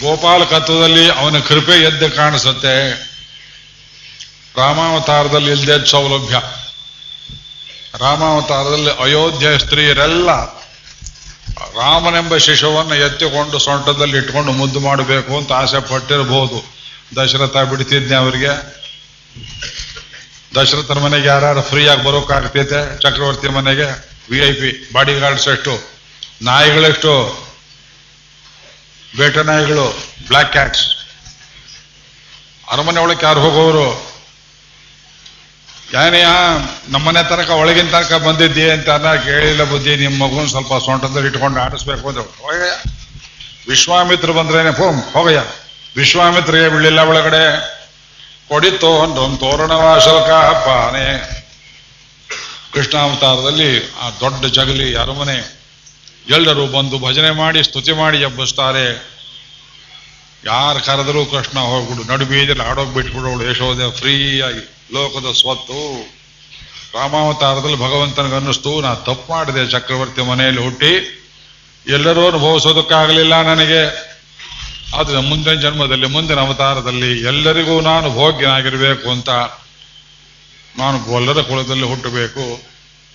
ಗೋಪಾಲ ಕತ್ವದಲ್ಲಿ ಅವನ ಕೃಪೆ ಎದ್ದು ಕಾಣಿಸುತ್ತೆ. ರಾಮಾವತಾರದಲ್ಲಿ ಇಲ್ಲದೆ ಸೌಲಭ್ಯ. ರಾಮಾವತಾರದಲ್ಲಿ ಅಯೋಧ್ಯೆ ಸ್ತ್ರೀಯರೆಲ್ಲ ರಾಮನೆಂಬ ಶಿಶುವನ್ನು ಎತ್ತಿಕೊಂಡು ಸೊಂಟದಲ್ಲಿ ಇಟ್ಕೊಂಡು ಮುದ್ದು ಮಾಡಬೇಕು ಅಂತ ಆಸೆ ಪಟ್ಟಿರಬಹುದು. ದಶರಥ ಬಿಡ್ತಿದ್ನೆ ಅವರಿಗೆ. ದಶರಥನ ಮನೆಗೆ ಯಾರು ಫ್ರೀಯಾಗಿ ಬರೋಕ್ಕಾಗ್ತೈತೆ? ಚಕ್ರವರ್ತಿ ಮನೆಗೆ V I P body guards ನಾಯಿಗಳೆಷ್ಟು, ಬೇಟ ನಾಯಿಗಳು ಬ್ಲ್ಯಾಕ್ ಕ್ಯಾಟ್ಸ್ ಅರಮನೆ ಒಳಗೆ ಯಾರು ಹೋಗೋರು? ಯಾನೆಯ ನಮ್ಮನೆ ತನಕ ಒಳಗಿನ ತನಕ ಬಂದಿದ್ದಿ ಅಂತ ಕೇಳಿಲ್ಲ ಬುದ್ಧಿ, ನಿಮ್ಮ ಮಗುನ ಸ್ವಲ್ಪ ಸೊಂಟದಲ್ಲಿ ಇಟ್ಕೊಂಡು ಆಡಿಸ್ಬೇಕು ಅಂತ ಹೋಗಯ್ಯ. ವಿಶ್ವಾಮಿತ್ರ ಬಂದ್ರೇನೆ ಫೋಮ್ ಹೋಗಯ್ಯ. ವಿಶ್ವಾಮಿತ್ರಿಗೆ ಬೀಳಿಲ್ಲ ಒಳಗಡೆ. ಕೊಡಿತೋ ಒಂದು ತೋರಣವ ಪಾನೆ ಕೃಷ್ಣಾವತಾರದಲ್ಲಿ ಆ ದೊಡ್ಡ ಜಗಲಿ ಅರಮನೆ ಎಲ್ಲರೂ ಬಂದು ಭಜನೆ ಮಾಡಿ, ಸ್ತುತಿ ಮಾಡಿ ಎಬ್ಬಿಸ್ತಾರೆ. ಯಾರು ಕರೆದರೂ ಕೃಷ್ಣ ಹೋಗ್ಬಿಡು ನಡು ಬೀದಿಯಲ್ಲಿ ಆಡೋಗಿ ಬಿಟ್ಬಿಡೋಳು ಯಶೋದೆ ಫ್ರೀಯಾಗಿ, ಲೋಕದ ಸ್ವತ್ತು. ರಾಮಾವತಾರದಲ್ಲಿ ಭಗವಂತನಿಗೆ ಅನ್ನಿಸ್ತು, ನಾ ತಪ್ಪು ಮಾಡಿದೆ, ಚಕ್ರವರ್ತಿ ಮನೆಯಲ್ಲಿ ಹುಟ್ಟಿ. ಎಲ್ಲರೂ ಅನುಭವಿಸೋದಕ್ಕಾಗಲಿಲ್ಲ ನನಗೆ. ಆದರೆ ಮುಂದಿನ ಜನ್ಮದಲ್ಲಿ, ಮುಂದಿನ ಅವತಾರದಲ್ಲಿ ಎಲ್ಲರಿಗೂ ನಾನು ಭೋಗ್ಯನಾಗಿರಬೇಕು ಅಂತ ನಾನು ಗೊಲ್ಲರ ಕುಲದಲ್ಲಿ ಹುಟ್ಟಬೇಕು.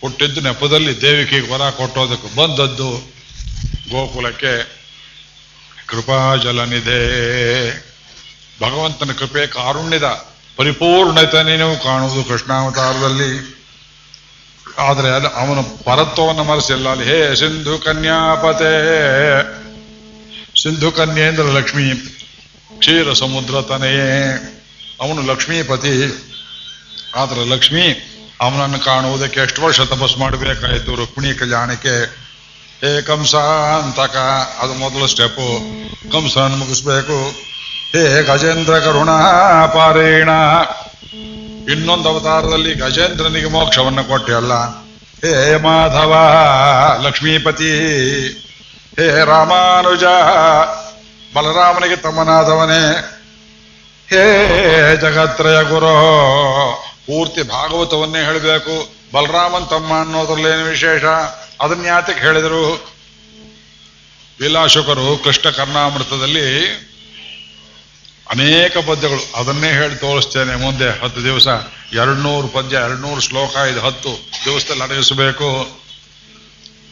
ಹುಟ್ಟಿದ್ದು ನೆಪದಲ್ಲಿ ದೇವಿಕೆಗೆ ವರ ಕೊಟ್ಟೋದಕ್ಕೆ ಬಂದದ್ದು. ಗೋಕುಲಕ್ಕೆ ಕೃಪಾಜಲನಿದೆ ಭಗವಂತನ ಕೃಪೆ ಕಾರುಣ್ಯದ ಪರಿಪೂರ್ಣತೆ ನೀವು ಕಾಣುವುದು ಕೃಷ್ಣಾವತಾರದಲ್ಲಿ. ಆದರೆ ಅದು ಅವನ ಪರತ್ವವನ್ನು ಮರೆಸಿಲ್ಲ. ಅಲ್ಲಿ, ಹೇ ಸಿಂಧು ಕನ್ಯಾಪತೆ ಸಿಂಧು ಕನ್ಯೇಂದ್ರ ಲಕ್ಷ್ಮಿ, ಕ್ಷೀರ ಸಮುದ್ರ ತನೆಯೇ. ಅವನು ಲಕ್ಷ್ಮೀಪತಿ. ಆದ್ರೆ ಲಕ್ಷ್ಮಿ ಅವನನ್ನು ಕಾಣುವುದಕ್ಕೆ ಎಷ್ಟು ವರ್ಷ ತಪಸ್ಸು ಮಾಡಬೇಕಾಯಿತು? ರುಕ್ಮಿಣಿ ಕಲ್ಯಾಣಕ್ಕೆ. ಹೇ ಕಂಸ ಅಂತಕ ಅದು ಮೊದಲು ಸ್ಟೆಪ್ಪು ಕಂಸನ ಮುಗಿಸ್ಬೇಕು. ಹೇ ಗಜೇಂದ್ರ ಕರುಣ ಪಾರೇಣ ಇನ್ನೊಂದು ಅವತಾರದಲ್ಲಿ ಗಜೇಂದ್ರನಿಗೆ ಮೋಕ್ಷವನ್ನು ಕೊಟ್ಟೆ ಅಲ್ಲ. ಹೇ ಮಾಧವ ಲಕ್ಷ್ಮೀಪತಿ. ಹೇ ರಾಮಾನುಜ, ಬಲರಾಮನಿಗೆ ತಮ್ಮನಾದವನೇ. ಹೇ ಜಗತ್ರಯ ಗುರು. ಪೂರ್ತಿ ಭಾಗವತವನ್ನೇ ಹೇಳಬೇಕು. ಬಲರಾಮನ್ ತಮ್ಮ ಅನ್ನೋದ್ರಲ್ಲೇನು ವಿಶೇಷ? ಅದನ್ನ ಯಾತಕ್ಕೆ ಹೇಳಿದರು? ವಿಲಾಶಕರು ಕೃಷ್ಣ ಕರ್ಣಾಮೃತದಲ್ಲಿ ಅನೇಕ ಪದ್ಯಗಳು. ಅದನ್ನೇ ಹೇಳಿ ತೋರಿಸ್ತೇನೆ ಮುಂದೆ ಹತ್ತು ದಿವಸ. ಎರಡ್ನೂರು ಪದ್ಯ, ಎರಡ್ನೂರು ಶ್ಲೋಕ, ಇದು ಹತ್ತು ದಿವಸದಲ್ಲಿ ಅಡಗಿಸಬೇಕು.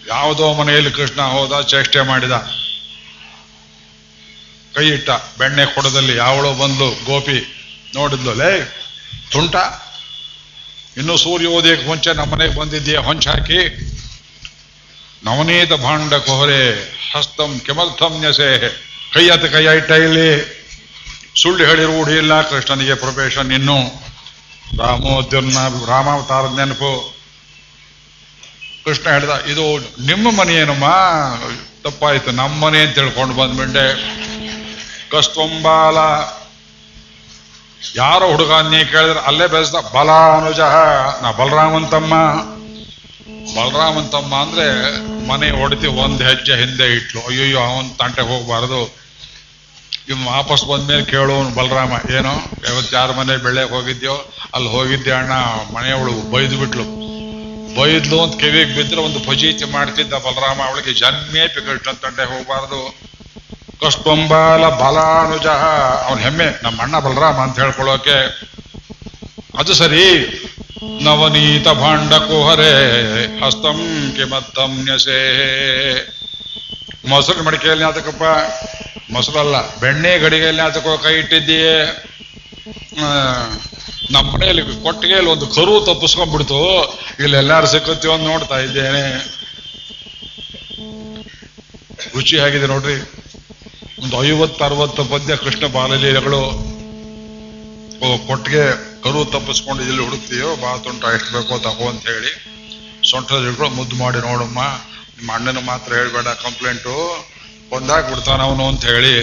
ಯಾವುದೋ ಮನೆಯಲ್ಲಿ ಕೃಷ್ಣ ಹೋದ, ಚೇಷ್ಟೆ ಮಾಡಿದ. ಕೈ ಇಟ್ಟ ಬೆಣ್ಣೆ ಕೊಡದಲ್ಲಿ ಯಾವಳೋ ಬಂದು ಗೋಪಿ ನೋಡಿದ್ಲು, ಲೇ, ತುಂಟ. ಇನ್ನು ಸೂರ್ಯೋದಯಕ್ಕೆ ಮುಂಚೆ ನಮ್ಮನೆಗೆ ಬಂದಿದ್ದೀಯ ಹೊಂಚ ಹಾಕಿ ನವನೀತ ಭಾಂಡ ಕೊಹರೆ, ಹಸ್ತಂ ಕೆಮರ್ಥಂ ನೆಸೆ ಕೈ ಹತ್ತ ಕೈ ಇಟ್ಟ ಇಲ್ಲಿ ಸುಳ್ಳು ಹೇಳಿ ರೂಢಿ ಇಲ್ಲ, ಕೃಷ್ಣನಿಗೆ ಪ್ರೊಫೆಷನ್ ಇನ್ನು. ರಾಮೋದ್ಯರ್ನ ರಾಮಾವತಾರದ ನೆನಪು. ಕೃಷ್ಣ ಹೇಳ್ದ, ಇದು ನಿಮ್ಮ ಮನೆ ಏನಮ್ಮ? ತಪ್ಪಾಯ್ತು ನಮ್ಮ ಮನೆ ಅಂತ ತಿಳ್ಕೊಂಡು ಬಂದ್ಬಿಟ್ಟೆ. ಕಸ್ತಂಬಾಲ ಯಾರೋ ಹುಡುಗ ನೀ ಕೇಳಿದ್ರೆ ಅಲ್ಲೇ ಬೆಳೆಸ್ದ ಬಲ ಅನುಜ ನಾ ಬಲರಾಮನ್ ತಮ್ಮ ಬಲರಾಮನ್ ತಮ್ಮ ಅಂದ್ರೆ ಮನೆ ಹೊಡಿತಿ ಒಂದ್ ಹೆಜ್ಜೆ ಹಿಂದೆ ಇಟ್ಲು. ಅಯ್ಯೋ ಅವನ್ ತಂಟೆ ಹೋಗ್ಬಾರ್ದು. ಇವ್ ವಾಪಸ್ ಬಂದ್ಮೇಲೆ ಕೇಳೋನು ಬಲರಾಮ. ಏನೋ ಇವತ್ತು ಯಾರ ಮನೆ ಬೆಳ್ಳೆ ಹೋಗಿದ್ಯೋ, ಅಲ್ಲಿ ಹೋಗಿದ್ದೆ ಅಣ್ಣ? ಮನೆಯವಳು ಬೈದು ಬಿಟ್ಲು. ಬೈದ್ಲು ಅಂತ ಕಿವಿಗೆ ಬಿದ್ರೆ ಒಂದು ಫಜೀತಿ ಮಾಡ್ತಿದ್ದ ಬಲರಾಮ. ಅವಳಿಗೆ ಜನ್ಮೇ ಕೃಷ್ಣ ತಂಟೆ ಹೋಗಬಾರ್ದು. ಕಸ್ತಂಬಾಲ ಬಲಾನುಜ. ಅವನ ಹೆಮ್ಮೆ, ನಮ್ಮ ಅಣ್ಣ ಬಲರಾಮ ಅಂತ ಹೇಳ್ಕೊಳ್ಳೋಕೆ. ಅದು ಸರಿ. ನವನೀತ ಭಾಂಡ ಕುಹರೆ, ಹಸ್ತಂ ಕಿಮತ್ತಂ ನ್ಯಸೇ. ಮೊಸರು ಮಡಿಕೆಯಲ್ಲಿ ಆತಕಪ್ಪ ಮೊಸರಲ್ಲ, ಬೆಣ್ಣೆ ಗಡಿಗೆಯಲ್ಲಿ ಆತಕೋ ಕೈ ಇಟ್ಟಿದ್ದೀಯೇ. ನಮ್ಮ ಮನೆಯಲ್ಲಿ ಕೊಟ್ಟಿಗೆಯಲ್ಲಿ ಒಂದು ಕರು ತಪ್ಪಿಸ್ಕೊಂಡ್ಬಿಡ್ತು. ಇಲ್ಲಿ ಎಲ್ಲಾರು ಸಿಕ್ಕತ್ತೀವೋ ನೋಡ್ತಾ ಇದ್ದೇನೆ. ರುಚಿ ಆಗಿದೆ ನೋಡ್ರಿ. ಒಂದು ಐವತ್ತು, ಅರವತ್ತು ಪದ್ಯ ಕೃಷ್ಣ ಬಾಲಲೀಲೆಗಳು. ಕೊಟ್ಟಿಗೆ ಕರು ತಪ್ಪಿಸ್ಕೊಂಡು ಇಲ್ಲಿ ಹುಡುಕ್ತೀಯೋ, ಬಾ ತುಂಟ ಎಷ್ಟು ಬೇಕೋ ತಗೋ ಅಂತ ಹೇಳಿ ಸೊಂಟದ ಮುದ್ದು ಮಾಡಿ ನೋಡಮ್ಮ, ನಿಮ್ಮ ಅಣ್ಣನ ಮಾತ್ರ ಹೇಳ್ಬೇಡ ಕಂಪ್ಲೇಂಟು ಕೊಂದಾಕ್ಬಿಡ್ತಾನ ಅವನು ಅಂತ ಹೇಳಿ.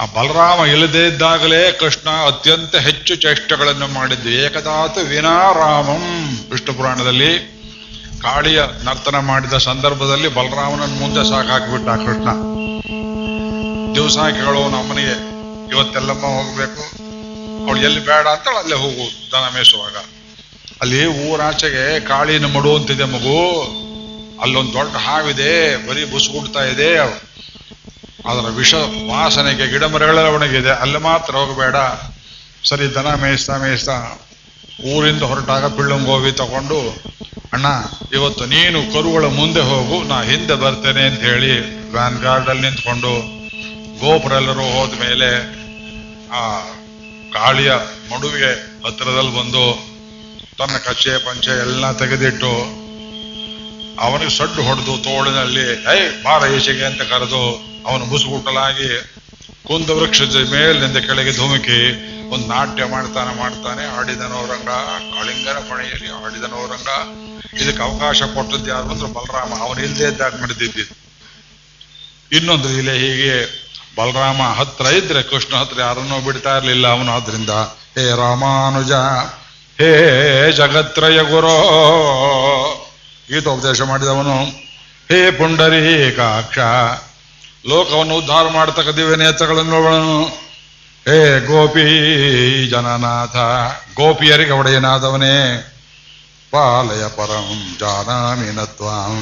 ಆ ಬಲರಾಮ ಇಲ್ಲದೇ ಇದ್ದಾಗಲೇ ಕೃಷ್ಣ ಅತ್ಯಂತ ಹೆಚ್ಚು ಚೇಷ್ಟೆಗಳನ್ನು ಮಾಡಿದ್ದು ಏಕದಾತ ವಿನಾರಾಮಂ ವಿಷ್ಣು ಪುರಾಣದಲ್ಲಿ. ಕಾಳಿಯ ನರ್ತನ ಮಾಡಿದ ಸಂದರ್ಭದಲ್ಲಿ ಬಲರಾಮನ ಮುಂದೆ ಸಾಕಾಕ್ಬಿಟ್ಟ ಕೃಷ್ಣ. ದಿವಸ ಕೇಳೋ ಮನೆಗೆ ಇವತ್ತೆಲ್ಲಮ್ಮ ಹೋಗ್ಬೇಕು. ಅವಳು ಎಲ್ಲಿ ಬೇಡ ಅಂತ ಅಲ್ಲೇ ಹೋಗು ದನ ಮೇಯಿಸುವಾಗ ಅಲ್ಲಿ ಊರಾಚೆಗೆ ಕಾಳಿನ ಮಡು ಅಂತಿದೆ ಮಗು. ಅಲ್ಲೊಂದು ದೊಡ್ಡ ಹಾವಿದೆ, ಬರೀ ಬುಸುಗುಡ್ತಾ ಇದೆ ಅದರ ವಿಷ ವಾಸನೆಗೆ ಗಿಡ ಮರಗಳೆಲ್ಲ ಒಣಗಿದೆ. ಅಲ್ಲಿ ಮಾತ್ರ ಹೋಗಬೇಡ. ಸರಿ ದನ ಮೇಯಿಸ್ತಾ ಮೇಯಿಸ್ತಾ ಊರಿಂದ ಹೊರಟಾಗ ಪಿಳ್ಳಂಗೋವಿ ತಗೊಂಡು, ಅಣ್ಣ, ಇವತ್ತು ನೀನು ಕರುಗಳ ಮುಂದೆ ಹೋಗು, ನಾ ಹಿಂದೆ ಬರ್ತೇನೆ ಅಂತ ಹೇಳಿ ವ್ಯಾನ್ ಗಾರ್ಡಲ್ಲಿ ನಿಂತ್ಕೊಂಡು ಗೋಪುರ ಎಲ್ಲರೂ ಹೋದ ಮೇಲೆ ಆ ಕಾಳಿಯ ಮಡುವಿಗೆ ಹತ್ತಿರದಲ್ಲಿ ಬಂದು ತನ್ನ ಕಚ್ಚೆ ಪಂಚೆ ಎಲ್ಲ ತೆಗೆದಿಟ್ಟು ಅವನಿಗೆ ಸಡ್ಡು ಹೊಡೆದು ತೋಳಿನಲ್ಲಿ ಐ ಬಾರ ಈಚೆಗೆ, ಅಂತ ಕರೆದು ಅವನು ಮುಸುಗುಟ್ಟಲಾಗಿ ಕುಂದ ವೃಕ್ಷದ ಮೇಲಿನಿಂದ ಕೆಳಗೆ ಧುಮುಕಿ ಒಂದು ನಾಟ್ಯ ಮಾಡ್ತಾನೆ ಮಾಡ್ತಾನೆ ಆಡಿದನೋರಂಗ ಕಳಿಂಗನ ಪಣೆಯಲ್ಲಿ ಆಡಿದನೋರಂಗ ಇದಕ್ಕೆ ಅವಕಾಶ ಕೊಟ್ಟದ್ದು ಯಾರು ಅಂದ್ರೆ ಬಲರಾಮ, ಅವನು ಇಲ್ಲದೆ ಇದ್ದಾಗ ನಡೆದಿದ್ದು ಇನ್ನೊಂದು ಇಲೆ ಹೀಗೆ ಬಲರಾಮ ಹತ್ರ ಇದ್ರೆ ಕೃಷ್ಣ ಹತ್ರ ಯಾರನ್ನೂ ಬಿಡ್ತಾ ಇರಲಿಲ್ಲ ಅವನು ಆದ್ರಿಂದ, ಹೇ ರಾಮಾನುಜ, ಹೇ ಜಗತ್ರಯ ಗುರೋ. ಗೀತೋಪದೇಶ ಮಾಡಿದವನು, ಹೇ ಪುಂಡರೀಕಾಕ್ಷ ಲೋಕವನ್ನು ಉದ್ಧಾರ ಮಾಡತಕ್ಕ ದಿವ್ಯ ನೇತ್ರಗಳನ್ನು ಹೇ ಗೋಪಿ ಜನನಾಥ, ಗೋಪಿಯರಿಗೆ ಒಡೆಯನಾದವನೇ, ಪಾಲಯ ಪರಂ ಜಾನಾಮಿನ ತ್ವಾಂ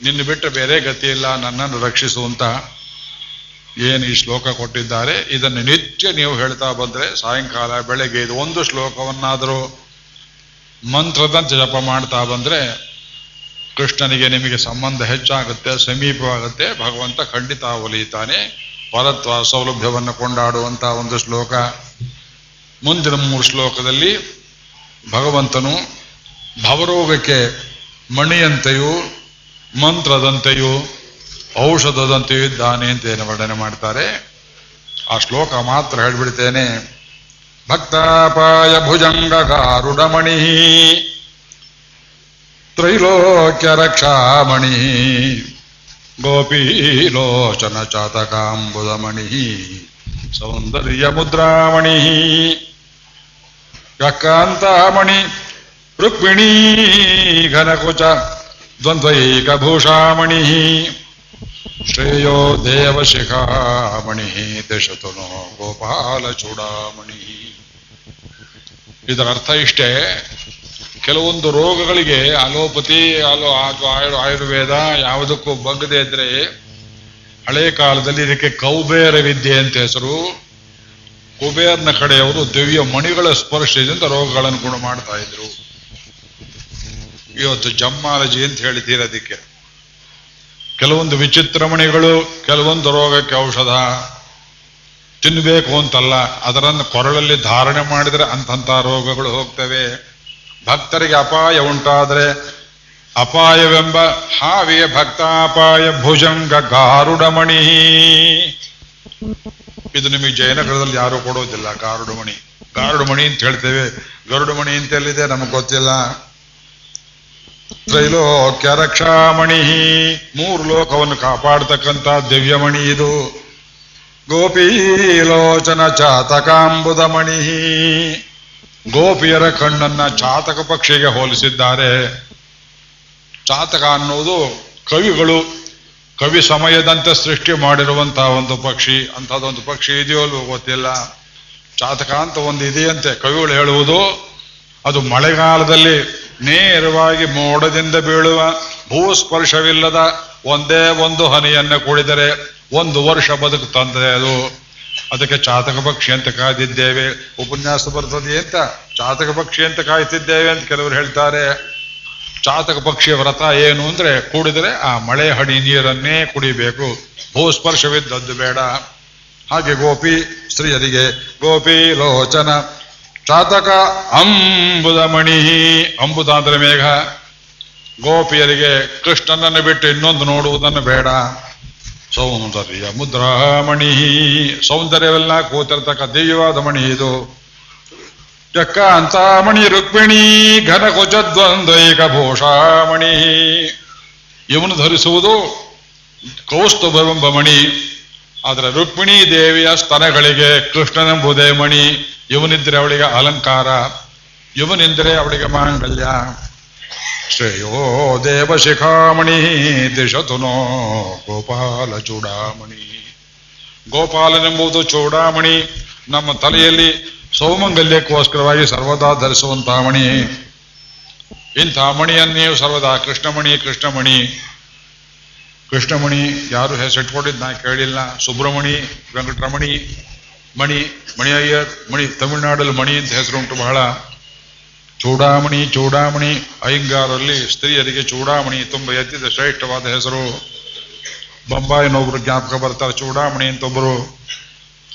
ನಿನ್ನ ಬಿಟ್ಟು ಬೇರೆ ಗತಿ ಇಲ್ಲ, ನನ್ನನ್ನು ರಕ್ಷಿಸುವಂತ ಏನು ಈ ಶ್ಲೋಕ ಕೊಟ್ಟಿದ್ದಾರೆ? ಇದನ್ನು ನಿತ್ಯ ನೀವು ಹೇಳ್ತಾ ಬಂದ್ರೆ ಸಾಯಂಕಾಲ, ಬೆಳಗ್ಗೆ ಇದು ಒಂದು ಶ್ಲೋಕವನ್ನಾದರೂ ಮಂತ್ರದಂತೆ ಜಪ ಮಾಡ್ತಾ ಬಂದ್ರೆ ಕೃಷ್ಣನಿಗೆ ನಿಮಗೆ ಸಂಬಂಧ ಹೆಚ್ಚಾಗುತ್ತೆ, ಸಮೀಪವಾಗುತ್ತೆ. ಭಗವಂತ ಖಂಡಿತ ಒಲಿಯುತ್ತಾನೆ ಪರತ್ವ ಸೌಲಭ್ಯವನ್ನು ಕೊಂಡಾಡುವಂಥ ಒಂದು ಶ್ಲೋಕ. ಮುಂದಿನ ಮೂರು ಶ್ಲೋಕದಲ್ಲಿ ಭಗವಂತನು ಭವರೋಗಕ್ಕೆ ಮಣಿಯಂತೆಯೂ ಮಂತ್ರದಂತೆಯೂ ಔಷಧದಂತೆಯೂ ಇದ್ದಾನೆ ಅಂತ ಏನು ವರ್ಣನೆ ಮಾಡ್ತಾರೆ. ಆ ಶ್ಲೋಕ ಮಾತ್ರ ಹೇಳ್ಬಿಡ್ತೇನೆ. ಭಕ್ತಾಪಾಯ ಭುಜಂಗ ಗಾರುಡಮಣಿ ತ್ರೈಲೋಕ್ಯ ರಕ್ಷಾಮಣಿ, ಗೋಪೀಲೋಚನ ಚಾತಕಾಂಬುದಮಣಿ, ಸೌಂದರ್ಯ ಮುದ್ರಾಮಣಿ ಯಕಾಂತಾಮಣಿ ರುಕ್ಮಿಣೀ ಘನಕುಚ ದ್ವಂದ್ವೈಕಭೂಷಾಮಣಿ ಶ್ರೇಯೋ ದೇವಶಿಖಾಮಣಿ ದಶತನೋ ಗೋಪಾಲ ಚೂಡಾಮಣಿ. ಇದರ ಅರ್ಥ ಇಷ್ಟೇ, ಕೆಲವೊಂದು ರೋಗಗಳಿಗೆ ಅಲೋಪತಿ, ಅಲೋ ಆಯುರ್ ಆಯುರ್ವೇದ ಯಾವುದಕ್ಕೂ ಬಗ್ಗದೆ ಇದ್ರೆ, ಹಳೆ ಕಾಲದಲ್ಲಿ ಇದಕ್ಕೆ ಕೌಬೇರ ವಿದ್ಯೆ ಅಂತ ಹೆಸರು. ಕುಬೇರ್ನ ಕಡೆಯವರು ದಿವ್ಯ ಮಣಿಗಳ ಸ್ಪರ್ಶದಿಂದ ರೋಗಗಳನ್ನು ಗುಣ ಮಾಡ್ತಾ ಇದ್ರು. ಇವತ್ತು ಜಮ್ಮಾಲಜಿ ಅಂತ ಅದಕ್ಕೆ. ಕೆಲವೊಂದು ವಿಚಿತ್ರಮಣಿಗಳು ಕೆಲವೊಂದು ರೋಗಕ್ಕೆ ಔಷಧ ತಿನ್ನಬೇಕು ಅಂತಲ್ಲ, ಅದರನ್ನು ಕೊರಳಲ್ಲಿ ಧಾರಣೆ ಮಾಡಿದರೆ ಅಂತಂಥ ರೋಗಗಳು ಹೋಗ್ತವೆ. ಭಕ್ತರಿಗೆ ಅಪಾಯ ಉಂಟಾದರೆ ಅಪಾಯವೆಂಬ ಹಾವಿಯ ಭಕ್ತಾಪಾಯ ಭುಜಂಗ ಗಾರುಡಮಣಿ. ಇದು ನಿಮಗೆ ಜಯನಗರದಲ್ಲಿ ಯಾರು ಕೊಡೋದಿಲ್ಲ, ಗಾರುಡಮಣಿ. ಗಾರುಡಮಣಿ ಅಂತ ಹೇಳ್ತೇವೆ. ಗರುಡಮಣಿ ಅಂತ ಎಲ್ಲಿದೆ? ನಮಗೆ ಗೊತ್ತಿಲ್ಲ. ತ್ರೈಲೋಕ್ಯ ರಕ್ಷಾಮಣಿ. ಮೂರು ಲೋಕವನ್ನು ಕಾಪಾಡತಕ್ಕಂಥ ದಿವ್ಯಮಣಿ ಇದು. ಗೋಪೀಲೋಚನ ಚಾತಕಾಂಬುದ ಮಣಿ ಗೋಪಿಯರ ಕಣ್ಣನ್ನ ಚಾತಕ ಪಕ್ಷಿಗೆ ಹೋಲಿಸಿದ್ದಾರೆ. ಚಾತಕ ಅನ್ನುವುದು ಕವಿಗಳು ಕವಿ ಸಮಯದಂತೆ ಸೃಷ್ಟಿ ಮಾಡಿರುವಂತಹ ಒಂದು ಪಕ್ಷಿ. ಅಂಥದ್ದೊಂದು ಪಕ್ಷಿ ಇದೆಯೋ ಅಲ್ವೋ ಗೊತ್ತಿಲ್ಲ. ಚಾತಕ ಅಂತ ಒಂದು ಇದೆಯಂತೆ. ಕವಿಗಳು ಹೇಳುವುದು ಅದು ಮಳೆಗಾಲದಲ್ಲಿ ನೇರವಾಗಿ ಮೋಡದಿಂದ ಬೀಳುವ ಭೂಸ್ಪರ್ಶವಿಲ್ಲದ ಒಂದೇ ಒಂದು ಹನಿಯನ್ನು ಕುಡಿದರೆ ಒಂದು ವರ್ಷ ತಂದರೆ ಅದು. ಅದಕ್ಕೆ ಚಾತಕ ಪಕ್ಷಿ ಅಂತ ಕಾಯ್ದಿದ್ದೇವೆ. ಉಪನ್ಯಾಸ ಬರ್ತದೆ ಅಂತ ಚಾತಕ ಪಕ್ಷಿ ಅಂತ ಕಾಯ್ತಿದ್ದೇವೆ ಅಂತ ಕೆಲವರು ಹೇಳ್ತಾರೆ. ಚಾತಕ ಪಕ್ಷಿಯ ವ್ರತ ಏನು ಅಂದ್ರೆ ಕೂಡಿದರೆ ಆ ಮಳೆ ಹನಿ ನೀರನ್ನೇ ಕುಡಿಬೇಕು. ಭೂಸ್ಪರ್ಶವಿದ್ದದ್ದು ಬೇಡ. ಹಾಗೆ ಗೋಪಿ ಸ್ತ್ರೀಯರಿಗೆ ಗೋಪಿ ಲೋಚನ. ಚಾತಕ ಅಂಬುದ ಮಣಿ ಅಂಬುದ ಮೇಘ. ಗೋಪಿಯರಿಗೆ ಕೃಷ್ಣನನ್ನು ಬಿಟ್ಟು ಇನ್ನೊಂದು ನೋಡುವುದನ್ನು ಬೇಡ. ಸೌಂದರ್ಯ ಮುದ್ರಾಮಣಿ. ಸೌಂದರ್ಯವೆಲ್ಲ ಕೂತಿರ್ತಕ್ಕ ದಿವ್ಯವಾದ ಮಣಿ ಇದು. ಚಕ್ಕ ಅಂತಾಮಣಿ ರುಕ್ಮಿಣಿ ಘನ ಕುಚದ್ವಂದ್ವೈಕ ಭೂಷಾಮಣಿ ಇವನು ಧರಿಸುವುದು ಕೌಸ್ತುಭವೆಂಬ ಮಣಿ. ಆದರೆ ರುಕ್ಮಿಣಿ ದೇವಿಯ ಸ್ತನಗಳಿಗೆ ಕೃಷ್ಣನೆಂಬುದೇ ಮಣಿ. ಇವನಿದ್ರೆ ಅವಳಿಗೆ ಅಲಂಕಾರ, ಇವನಿದ್ರೆ ಅವಳಿಗೆ ಮಾಂಗಲ್ಯ. ಶ್ರೇಯೋ ದೇವಶಿಖಾಮಣಿ ದಿಶತುನೋ ಗೋಪಾಲ ಚೂಡಾಮಣಿ. ಗೋಪಾಲನೆಂಬುದು ಚೂಡಾಮಣಿ. ನಮ್ಮ ತಲೆಯಲ್ಲಿ ಸೌಮಂಗಲ್ಯಕ್ಕೋಸ್ಕರವಾಗಿ ಸರ್ವದಾ ಧರಿಸುವಂತಹ ಮಣಿ. ಇಂಥ ಮಣಿಯನ್ನೇ ಸರ್ವದಾ ಕೃಷ್ಣಮಣಿ ಕೃಷ್ಣಮಣಿ. ಕೃಷ್ಣಮಣಿ ಯಾರು ಹೆಸರಿಟ್ಕೊಂಡಿದ್ದು ನಾ ಕೇಳಿಲ್ಲ. ಸುಬ್ರಹ್ಮಣಿ ವೆಂಕಟರಮಣಿ, ಮಣಿ ಮಣಿ ಅಯ್ಯರ್ ಮಣಿ ತಮಿಳುನಾಡಲ್ಲಿ ಮಣಿ ಅಂತ ಹೆಸರು ಉಂಟು ಬಹಳ. ಚೂಡಾಮಣಿ ಚೂಡಾಮಣಿ ಅಯ್ಯಂಗಾರಲ್ಲಿ ಸ್ತ್ರೀಯರಿಗೆ ಚೂಡಾಮಣಿ ತುಂಬ ಎತ್ತಿದ ಶ್ರೇಷ್ಠವಾದ ಹೆಸರು. ಬೊಂಬಾಯಿನೊಬ್ರು ಜ್ಞಾಪಕ ಬರ್ತಾರೆ, ಚೂಡಾಮಣಿ ಅಂತ ಒಬ್ಬರು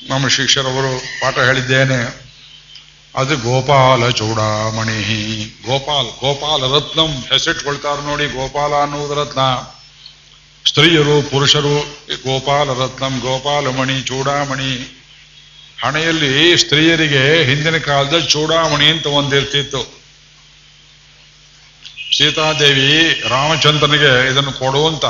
ನಮ್ಮ ಶಿಷ್ಯರವರು ಪಾಠ ಹೇಳಿದ್ದೇನೆ. ಅದು ಗೋಪಾಲ ಚೂಡಾಮಣಿ. ಗೋಪಾಲ್, ಗೋಪಾಲ ರತ್ನಂ ಹೆಸರಿಟ್ಕೊಳ್ತಾರೆ ನೋಡಿ, ಗೋಪಾಲ ಅನ್ನುವುದು ರತ್ನ. ಸ್ತ್ರೀಯರು, ಪುರುಷರು ಗೋಪಾಲ ರತ್ನಂ ಗೋಪಾಲಮಣಿ, ಚೂಡಾಮಣಿ. ಹಣೆಯಲ್ಲಿ ಸ್ತ್ರೀಯರಿಗೆ ಹಿಂದಿನ ಕಾಲದ ಚೂಡಾಮಣಿ ಅಂತ ಒಂದಿರ್ತಿತ್ತು ಸೀತಾದೇವಿ ರಾಮಚಂದ್ರನಿಗೆ ಇದನ್ನು ಕೊಡುವಂತ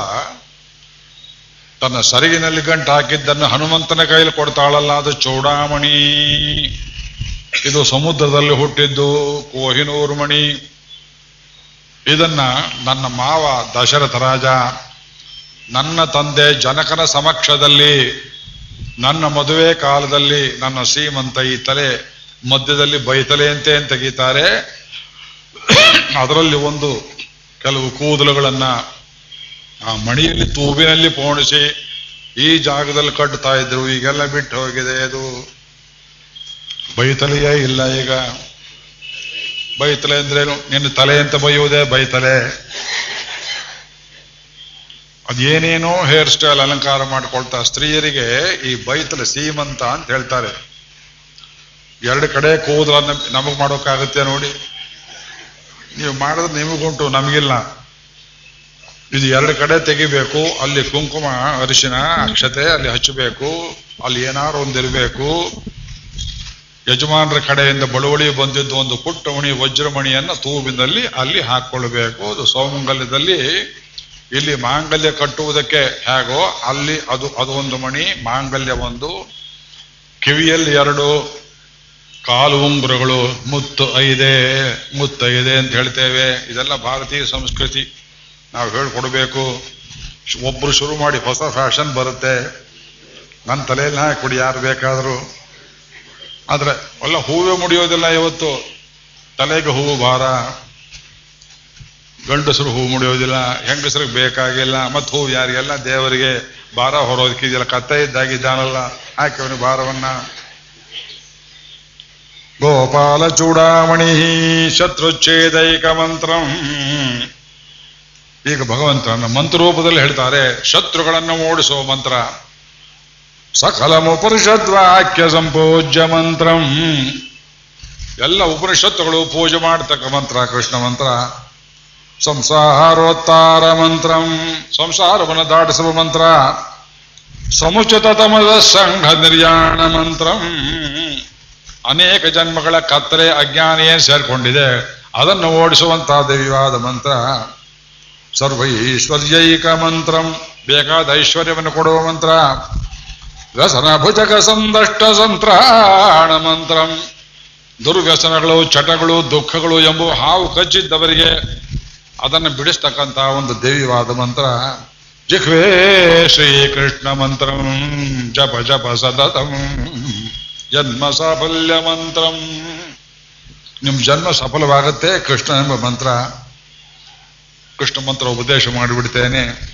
ತನ್ನ ಸರಿಗಿನಲ್ಲಿ ಗಂಟು ಹಾಕಿದ್ದನ್ನು ಹನುಮಂತನ ಕೈಯಲ್ಲಿ ಕೊಡ್ತಾಳಲ್ಲ, ಅದು ಚೂಡಾಮಣಿ. ಇದು ಸಮುದ್ರದಲ್ಲಿ ಹುಟ್ಟಿದ್ದು ಕೋಹಿನೂರು ಮಣಿ. ಇದನ್ನ ನನ್ನ ಮಾವ ದಶರಥ ರಾಜ ನನ್ನ ತಂದೆ ಜನಕನ ಸಮಕ್ಷದಲ್ಲಿ, ನನ್ನ ಮದುವೆ ಕಾಲದಲ್ಲಿ ನನ್ನ ಶ್ರೀಮಂತ ಈ ತಲೆ ಮಧ್ಯದಲ್ಲಿ ಬೈತಲೆಯಂತೆ ತೆಗೀತಾರೆ ಅದರಲ್ಲಿ ಒಂದು ಕೆಲವು ಕೂದಲುಗಳನ್ನ ಆ ಮಣಿಯಲ್ಲಿ ತೂಬಿನಲ್ಲಿ ಪೋಣಿಸಿ ಈ ಜಾಗದಲ್ಲಿ ಕಟ್ತಾ ಇದ್ರು. ಈಗೆಲ್ಲ ಬಿಟ್ಟು ಹೋಗಿದೆ ಅದು. ಬೈತಲೆಯೇ ಇಲ್ಲ ಈಗ. ಬೈತಲೆ ಅಂದ್ರೇನು ನಿನ್ನ ತಲೆ ಅಂತ ಬೈಯುವುದೇ ಬೈತಲೆ. ಅದೇನೇನೋ ಹೇರ್ ಸ್ಟೈಲ್ ಅಲಂಕಾರ ಮಾಡ್ಕೊಳ್ತಾ ಸ್ತ್ರೀಯರಿಗೆ ಈ ಬೈತಲ ಸೀಮಂತ ಅಂತ ಹೇಳ್ತಾರೆ. ಎರಡು ಕಡೆ ಕೂದಲ ನಮಗ್ ಮಾಡೋಕ್ಕಾಗುತ್ತೆ ನೋಡಿ. ನೀವು ಮಾಡಿದ್ರೆ ನಿಮಗುಂಟು, ನಮಗಿಲ್ಲ. ಇದು ಎರಡು ಕಡೆ ತೆಗಿಬೇಕು, ಅಲ್ಲಿ ಕುಂಕುಮ, ಅರಿಶಿನ, ಅಕ್ಷತೆ, ಅಲ್ಲಿ ಹಚ್ಚಬೇಕು, ಅಲ್ಲಿ ಏನಾರು ಒಂದಿರಬೇಕು ಯಜಮಾನರ ಕಡೆಯಿಂದ ಬಳುವಳಿ ಬಂದಿದ್ದು ಒಂದು ಪುಟ್ಟಮಣಿ, ವಜ್ರಮಣಿಯನ್ನು ತೂಬಿನಲ್ಲಿ ಅಲ್ಲಿ ಹಾಕ್ಕೊಳ್ಬೇಕು ಅದು ಸೌಮಂಗಲ್ಯದಲ್ಲಿ ಇಲ್ಲಿ ಮಾಂಗಲ್ಯ ಕಟ್ಟುವುದಕ್ಕೆ ಹೇಗೋ ಅಲ್ಲಿ ಅದು ಅದು ಒಂದು ಮಣಿ, ಮಾಂಗಲ್ಯ ಒಂದು, ಕಿವಿಯಲ್ಲಿ ಎರಡು, ಕಾಲು ಉಂಗುರಗಳು, ಮುತ್ತು ಐದೆ ಮುತ್ತು ಐದೆ ಅಂತ ಹೇಳ್ತೇವೆ. ಇದೆಲ್ಲ ಭಾರತೀಯ ಸಂಸ್ಕೃತಿ. ನಾವು ಹೇಳ್ಕೊಡ್ಬೇಕು. ಒಬ್ರು ಶುರು ಮಾಡಿ ಹೊಸ ಫ್ಯಾಷನ್ ಬರುತ್ತೆ. ನನ್ನ ತಲೆಯಲ್ಲಿ ಹಾಕೊಡಿ ಯಾರು ಬೇಕಾದರೂ. ಆದರೆ ಎಲ್ಲ ಹೂವೇ ಮುಡಿಯೋದಿಲ್ಲ ಇವತ್ತು. ತಲೆಗೆ ಹೂವು ಭಾರ. ಗಂಡಸರು ಹೂ ಮುಡಿಯೋದಿಲ್ಲ, ಹೆಂಗಸರಿಗೆ ಬೇಕಾಗಿಲ್ಲ, ಮತ್ತು ಹೂ ಯಾರಿಗೆಲ್ಲ ದೇವರಿಗೆ ಭಾರ ಹೊರೋದಕ್ಕಿದೆಯಲ್ಲ ಕತ್ತ ಇದ್ದಾಗಿದ್ದಾನಲ್ಲ ಹಾಕಿವನು ಭಾರವನ್ನ. ಗೋಪಾಲ ಚೂಡಾಮಣಿ ಶತ್ರುಚ್ಛೇದೈಕ ಮಂತ್ರಂ. ಈಗ ಭಗವಂತನ ಮಂತ್ರರೂಪದಲ್ಲಿ ಹೇಳ್ತಾರೆ, ಶತ್ರುಗಳನ್ನು ಓಡಿಸುವ ಮಂತ್ರ. ಸಕಲಮುಪನಿಷದ್ವಾಕ್ಯ ಸಂಪೂಜ್ಯ ಮಂತ್ರಂ. ಎಲ್ಲ ಉಪನಿಷತ್ತುಗಳು ಪೂಜೆ ಮಾಡತಕ್ಕ ಮಂತ್ರ, ಕೃಷ್ಣ ಮಂತ್ರ. ಸಂಸಾರೋತ್ತಾರ ಮಂತ್ರಂ ಸಂಸಾರವನ್ನು ದಾಟಿಸುವ ಮಂತ್ರ. ಸಮುಚಿತ ತಮದ ಸಂಘ ನಿರ್ಯಾಣ ಮಂತ್ರಂ. ಅನೇಕ ಜನ್ಮಗಳ ಕತ್ತಲೆ ಅಜ್ಞಾನಿಯೇ ಸೇರ್ಕೊಂಡಿದೆ. ಅದನ್ನು ಓಡಿಸುವಂತಹ ದಿವ್ಯವಾದ ಮಂತ್ರ. ಸರ್ವೈಶ್ವರ್ಯೈಕ ಮಂತ್ರಂ. ಬೇಕಾದ ಐಶ್ವರ್ಯವನ್ನು ಕೊಡುವ ಮಂತ್ರ. ವ್ಯಸನ ಭುಜಕ ಸಂದಷ್ಟ ಸಂತ್ರಾಣ ಮಂತ್ರಂ. ದುರ್ವ್ಯಸನಗಳು, ಚಟಗಳು, ದುಃಖಗಳು ಎಂಬುವ ಹಾವು ಕಚ್ಚಿದ್ದವರಿಗೆ ಅದನ್ನು ಬಿಡಿಸ್ತಕ್ಕಂತಹ ಒಂದು ದೇವಿವಾದ ಮಂತ್ರ. ಜಿಹ್ವೇ ಶ್ರೀಕೃಷ್ಣ ಮಂತ್ರಂ, ಜಪ ಜಪ ಸತತಂ, ಜನ್ಮ ಸಾಫಲ್ಯ ಮಂತ್ರಂ. ನಿಮ್ಮ ಜನ್ಮ ಸಫಲವಾಗುತ್ತೆ ಕೃಷ್ಣ ಎಂಬ ಮಂತ್ರ. ಕೃಷ್ಣ ಮಂತ್ರ ಉಪದೇಶ ಮಾಡಿಬಿಡ್ತೇನೆ.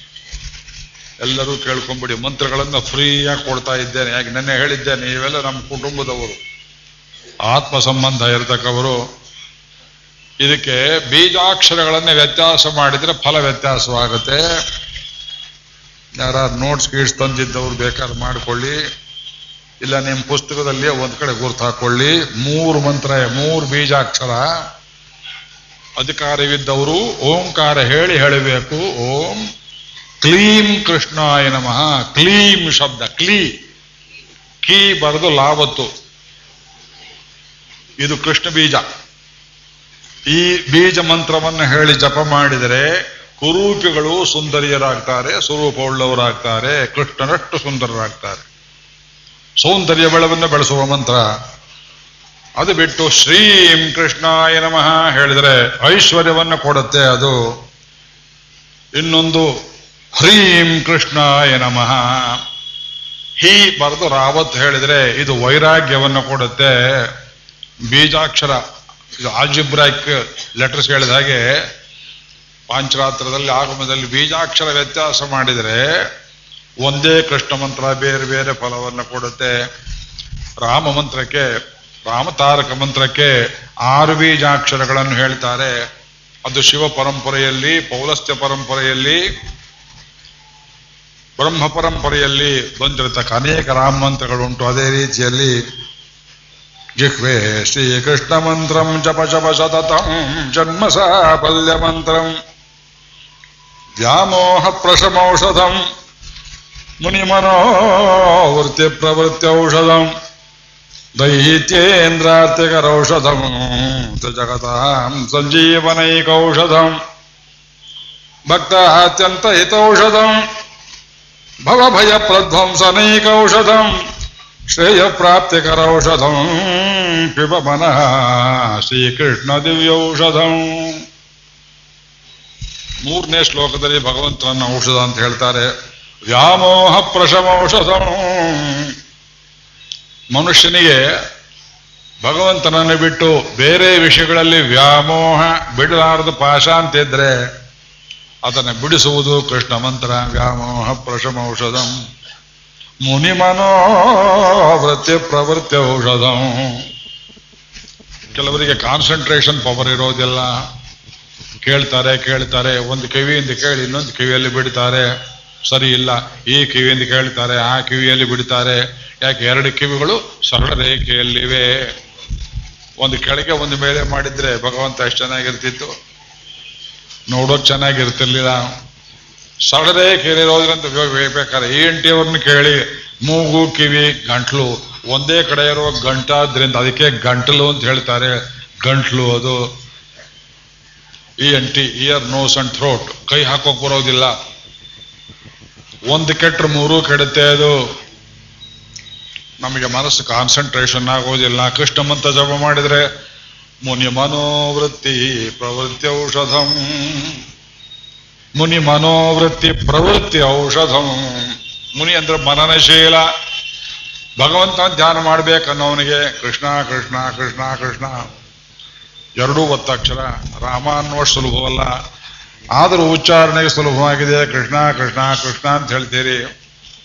ಎಲ್ಲರೂ ಕೇಳ್ಕೊಂಬಿಡಿ, ಮಂತ್ರಗಳನ್ನು ಫ್ರೀಯಾಗಿ ಕೊಡ್ತಾ ಇದ್ದೇನೆ. ಯಾಕೆ, ನೆನ್ನೆ ಹೇಳಿದ್ದೇನೆ ಇವೆಲ್ಲ ನಮ್ಮ ಕುಟುಂಬದವರು. ಆತ್ಮ ಸಂಬಂಧ ಇರತಕ್ಕವರು. ಇದಕ್ಕೆ ಬೀಜಾಕ್ಷರಗಳನ್ನೇ ವ್ಯತ್ಯಾಸ ಮಾಡಿದರೆ ಫಲ ವ್ಯತ್ಯಾಸವಾಗುತ್ತೆ. ಯಾರು ನೋಟ್ಸ್ ಗೀಟ್ಸ್ ತಂದಿದ್ದವ್ರು ಬೇಕಾದ್ರೆ ಮಾಡಿಕೊಳ್ಳಿ. ಇಲ್ಲ ನಿಮ್ಮ ಪುಸ್ತಕದಲ್ಲಿ ಒಂದು ಕಡೆ ಗುರ್ತು ಹಾಕೊಳ್ಳಿ. ಮೂರು ಮಂತ್ರ, ಮೂರು ಬೀಜಾಕ್ಷರ. ಅಧಿಕಾರವಿದ್ದವರು ಓಂಕಾರ ಹೇಳಿ ಹೇಳಬೇಕು. ಓಂ ಕ್ಲೀಂ ಕೃಷ್ಣಾಯ ನಮಃ. ಕ್ಲೀಂ ಶಬ್ದ, ಕ್ಲೀ. ಕೀ ಬರೆದು ಲಾವತ್ತು. ಇದು ಕೃಷ್ಣ ಬೀಜ. ಈ ಬೀಜ ಮಂತ್ರವನ್ನು ಹೇಳಿ ಜಪ ಮಾಡಿದರೆ ಕುರೂಪಿಗಳು ಸುಂದರಿಯರಾಗ್ತಾರೆ, ಸ್ವರೂಪವುಳ್ಳವರಾಗ್ತಾರೆ, ಕೃಷ್ಣನಷ್ಟು ಸುಂದರರಾಗ್ತಾರೆ. ಸೌಂದರ್ಯ ಬೆಳವನ್ನು ಬೆಳೆಸುವ ಮಂತ್ರ. ಅದು ಬಿಟ್ಟು ಶ್ರೀಂ ಕೃಷ್ಣಾಯ ನಮಃ ಹೇಳಿದರೆ ಐಶ್ವರ್ಯವನ್ನು ಕೊಡುತ್ತೆ ಅದು. ಇನ್ನೊಂದು ಹ್ರೀಂ ಕೃಷ್ಣಾಯ ನಮಃ. ಹೀ ಬರೆದು ರಾವತ್ ಹೇಳಿದರೆ ಇದು ವೈರಾಗ್ಯವನ್ನು ಕೊಡುತ್ತೆ. ಬೀಜಾಕ್ಷರ. ಇದು ಆಲ್ಜಿಬ್ರಾಕ್ ಲೆಟರ್ಸ್ ಹೇಳಿದ ಹಾಗೆ ಪಾಂಚರಾತ್ರದಲ್ಲಿ ಆಗಮದಲ್ಲಿ ಬೀಜಾಕ್ಷರ ವ್ಯತ್ಯಾಸ ಮಾಡಿದರೆ ಒಂದೇ ಕೃಷ್ಣ ಮಂತ್ರ ಬೇರೆ ಬೇರೆ ಫಲವನ್ನು ಕೊಡುತ್ತೆ. ರಾಮ ಮಂತ್ರಕ್ಕೆ ರಾಮತಾರಕ ಮಂತ್ರಕ್ಕೆ ಆರು ಬೀಜಾಕ್ಷರಗಳನ್ನು ಹೇಳ್ತಾರೆ. ಅದು ಶಿವ ಪರಂಪರೆಯಲ್ಲಿ, ಪೌಲಸ್ತ್ಯ ಪರಂಪರೆಯಲ್ಲಿ, ಬ್ರಹ್ಮ ಪರಂಪರೆಯಲ್ಲಿ ಬಂದಿರತಕ್ಕ ಅನೇಕ ರಾಮ ಮಂತ್ರಗಳುಂಟು. ಅದೇ ರೀತಿಯಲ್ಲಿ ಜಿಹ್ವೆ ಶ್ರೀಕೃಷ್ಣ ಮಂತ್ರಂ ಜಪ ಜಪ ಸತತಂ ಜನ್ಮ ಸಾಫಲ್ಯ ಮಂತ್ರಂ ವ್ಯಾಮೋಹ ಪ್ರಶಮೌಷಧಂ ಮುನಿಮನೋವೃತ್ತಿ ಪ್ರವೃತ್ತಿ ಮನಃ ಶ್ರೀಕೃಷ್ಣ ದಿವ್ಯೌಷಧಂ. ಮೂರನೇ ಶ್ಲೋಕದಲ್ಲಿ ಭಗವಂತನನ್ನ ಔಷಧ ಅಂತ ಹೇಳ್ತಾರೆ. ವ್ಯಾಮೋಹ ಪ್ರಶಮೌಷಧಂ. ಮನುಷ್ಯನಿಗೆ ಭಗವಂತನನ್ನು ಬಿಟ್ಟು ಬೇರೆ ವಿಷಯಗಳಲ್ಲಿ ವ್ಯಾಮೋಹ ಬಿಡಲಾರದು ಪಾಶ ಅಂತಿದ್ರೆ ಅದನ್ನು ಬಿಡಿಸುವುದು ಕೃಷ್ಣ ಮಂತ್ರ ವ್ಯಾಮೋಹ ಪ್ರಶಮೌಷಧಂ. ಮುನಿ ವೃತ್ತಿ ಪ್ರವೃತ್ತಿ ಔಷಧಂ. ಕೆಲವರಿಗೆ ಕಾನ್ಸಂಟ್ರೇಷನ್ ಪವರ್ ಇರೋದಿಲ್ಲ. ಕೇಳ್ತಾರೆ ಕೇಳ್ತಾರೆ, ಒಂದು ಕಿವಿಯಿಂದ ಕೇಳಿ ಇನ್ನೊಂದು ಕಿವಿಯಲ್ಲಿ ಬಿಡ್ತಾರೆ. ಸರಿ ಇಲ್ಲ, ಈ ಕಿವಿಯಿಂದ ಕೇಳ್ತಾರೆ, ಆ ಕಿವಿಯಲ್ಲಿ ಬಿಡ್ತಾರೆ. ಯಾಕೆ, ಎರಡು ಕಿವಿಗಳು ಸರಳ ರೇಖೆಯಲ್ಲಿವೆ. ಒಂದು ಕೆಳಗೆ ಒಂದು ಮೇಲೆ ಮಾಡಿದ್ರೆ ಭಗವಂತ ಎಷ್ಟು ಚೆನ್ನಾಗಿರ್ತಿತ್ತು. ನೋಡೋದು ಚೆನ್ನಾಗಿರ್ತಿರ್ಲಿಲ್ಲ. ಸರಳ ಉಪಯೋಗ ಬೇಕಾದ್ರೆ ಈ ಅವ್ರನ್ನ ಕೇಳಿ, ಮೂಗು, ಕಿವಿ, ಗಂಟ್ಲು, ಒಂದೇ ಕಡೆ ಇರುವ ಗಂಟಾದ್ರಿಂದ, ಅದಕ್ಕೆ ಗಂಟಲು ಅಂತ ಹೇಳ್ತಾರೆ. ಗಂಟ್ಲು ಅದು. E N T ear nose and throat ಕೈ ಹಾಕೋಕ್ ಬರೋದಿಲ್ಲ. ಒಂದು ಕೆಟ್ಟರೆ ಮೂರು ಕೆಡುತ್ತೆ ಅದು. ನಮಗೆ ಮನಸ್ಸು ಕಾನ್ಸಂಟ್ರೇಷನ್ ಆಗೋದಿಲ್ಲ. ಕೃಷ್ಣಮಂತ ಜಪ ಮಾಡಿದ್ರೆ ಮುನಿ ಮನೋವೃತ್ತಿ ಪ್ರವೃತ್ತಿ ಔಷಧಂ. ಮುನಿ ಮನೋವೃತ್ತಿ ಪ್ರವೃತ್ತಿ ಔಷಧಂ. ಮುನಿ ಅಂದ್ರೆ ಮನನಶೀಲ. ಭಗವಂತ ಧ್ಯಾನ ಮಾಡ್ಬೇಕನ್ನೋವನಿಗೆ ಕೃಷ್ಣ ಕೃಷ್ಣ ಕೃಷ್ಣ ಕೃಷ್ಣ. ಎರಡೂ ಒತ್ತಕ್ಷರ ರಾಮ ಅನ್ನೋಷ್ಟು ಸುಲಭವಲ್ಲ. ಆದರೂ ಉಚ್ಚಾರಣೆಗೆ ಸುಲಭವಾಗಿದೆ. ಕೃಷ್ಣ ಕೃಷ್ಣ ಕೃಷ್ಣ ಅಂತ ಹೇಳ್ತೀರಿ.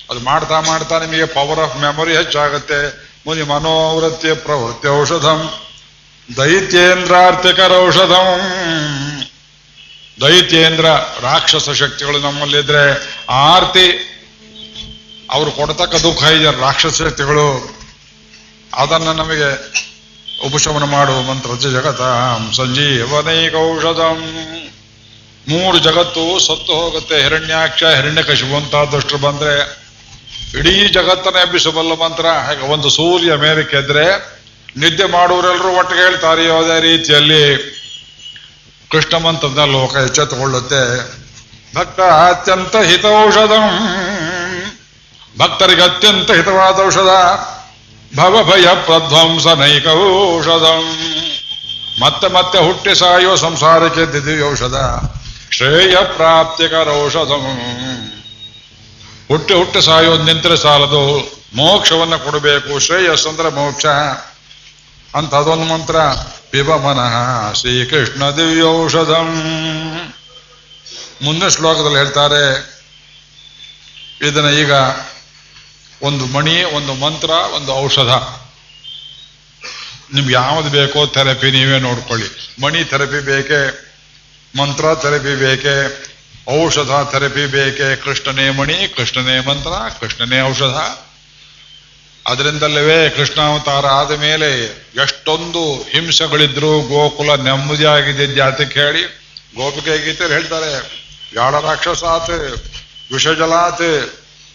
ಅದು ಮಾಡ್ತಾ ಮಾಡ್ತಾ ನಿಮಗೆ ಪವರ್ ಆಫ್ ಮೆಮೊರಿ ಹೆಚ್ಚಾಗುತ್ತೆ. ಮುನಿ ಮನೋವೃತ್ತಿ ಪ್ರವೃತ್ತಿ ಔಷಧಂ. ದೈತ್ಯೇಂದ್ರಾರ್ಥಿಕರ ಔಷಧಂ. ದೈತ್ಯೇಂದ್ರ ರಾಕ್ಷಸ ಶಕ್ತಿಗಳು ನಮ್ಮಲ್ಲಿದ್ರೆ ಆರ್ತಿ, ಅವರು ಕೊಡತಕ್ಕ ದುಃಖ ಇದೆ, ರಾಕ್ಷಸ ಶಕ್ತಿಗಳು. ಅದನ್ನ ನಮಗೆ ಉಪಶಮನ ಮಾಡುವ ಮಂತ್ರ ಜಗತ ಸಂಜೀವನೈಕ ಔಷಧಂ ಮೂರು ಜಗತ್ತು ಸತ್ತು ಹೋಗುತ್ತೆ, ಹಿರಣ್ಯಾಕ್ಷ, ಹಿರಣ್ಯಕಶಿಪು ಅಂತ ಬಂದ್ರೆ ಇಡೀ ಜಗತ್ತನ್ನ ಎಬ್ಬಿಸಬಲ್ಲ ಮಂತ್ರ. ಹಾಗೆ ಒಂದು ಸೂರ್ಯ ಮೇಲೆ ಕೆದ್ರೆ ನಿದ್ದೆ ಮಾಡುವರೆಲ್ಲರೂ ಒಟ್ಟಿಗೆ ಹೇಳ್ತಾರೆ, ಯಾವುದೇ ರೀತಿಯಲ್ಲಿ ಕೃಷ್ಣ ಮಂತ್ರದ ಲೋಕ ಎಚ್ಚೆತ್ತುಕೊಳ್ಳುತ್ತೆ. ಭಕ್ತ ಅತ್ಯಂತ ಹಿತೌಷಧಂ. ಭಕ್ತರಿಗೆ ಅತ್ಯಂತ ಹಿತವಾದ ಔಷಧ. ಭವಭಯ ಪ್ರಧ್ವಂಸ ಔಷಧಂ. ಮತ್ತೆ ಮತ್ತೆ ಹುಟ್ಟಿ ಸಾಯೋ ಸಂಸಾರಕ್ಕೆ ದಿದಿವಿ ಔಷಧ. ಶ್ರೇಯ ಪ್ರಾಪ್ತಿಕರ ಔಷಧ. ಹುಟ್ಟಿ ಹುಟ್ಟಿ ಸಾಯೋ ನಿಂತರೆ ಸಾಲದು ಮೋಕ್ಷವನ್ನು ಕೊಡಬೇಕು. ಶ್ರೇಯಸ್ ಅಂದ್ರೆ ಮೋಕ್ಷ. ಅಂತ ಅದೊಂದು ಮಂತ್ರ. ಪಿಬ ಮನಃ ಶ್ರೀಕೃಷ್ಣ ದಿವ್ಯೌಷಧಂ ಮುಂದೆ ಶ್ಲೋಕದಲ್ಲಿ ಹೇಳ್ತಾರೆ, ಇದನ್ನ ಈಗ ಒಂದು ಮಣಿ, ಒಂದು ಮಂತ್ರ, ಒಂದು ಔಷಧ. ನಿಮ್ಗೆ ಯಾವ್ದು ಬೇಕೋ ಥೆರಪಿ ನೀವೇ ನೋಡ್ಕೊಳ್ಳಿ. ಮಣಿ ಥೆರಪಿ ಬೇಕೇ, ಮಂತ್ರ ಥೆರಪಿ ಬೇಕೇ, ಔಷಧ ಥೆರಪಿ ಬೇಕೆ, ಕೃಷ್ಣನೇ ಮಣಿ, ಕೃಷ್ಣನೇ ಮಂತ್ರ, ಕೃಷ್ಣನೇ ಔಷಧ. ಅದರಿಂದಲ್ಲವೇ ಕೃಷ್ಣಾವತಾರ ಆದ ಮೇಲೆ ಎಷ್ಟೊಂದು ಹಿಂಸೆಗಳಿದ್ರು ಗೋಕುಲ ನೆಮ್ಮದಿಯಾಗಿದೆ ಜಾತಕ್ಕೆ ಕೇಳಿ? ಗೋಪಿಕೆ ಗೀತೆಯಲ್ಲಿ ಹೇಳ್ತಾರೆ, ಯಾಳ ರಾಕ್ಷಸಾತ್ ವಿಷಜಲಾತ್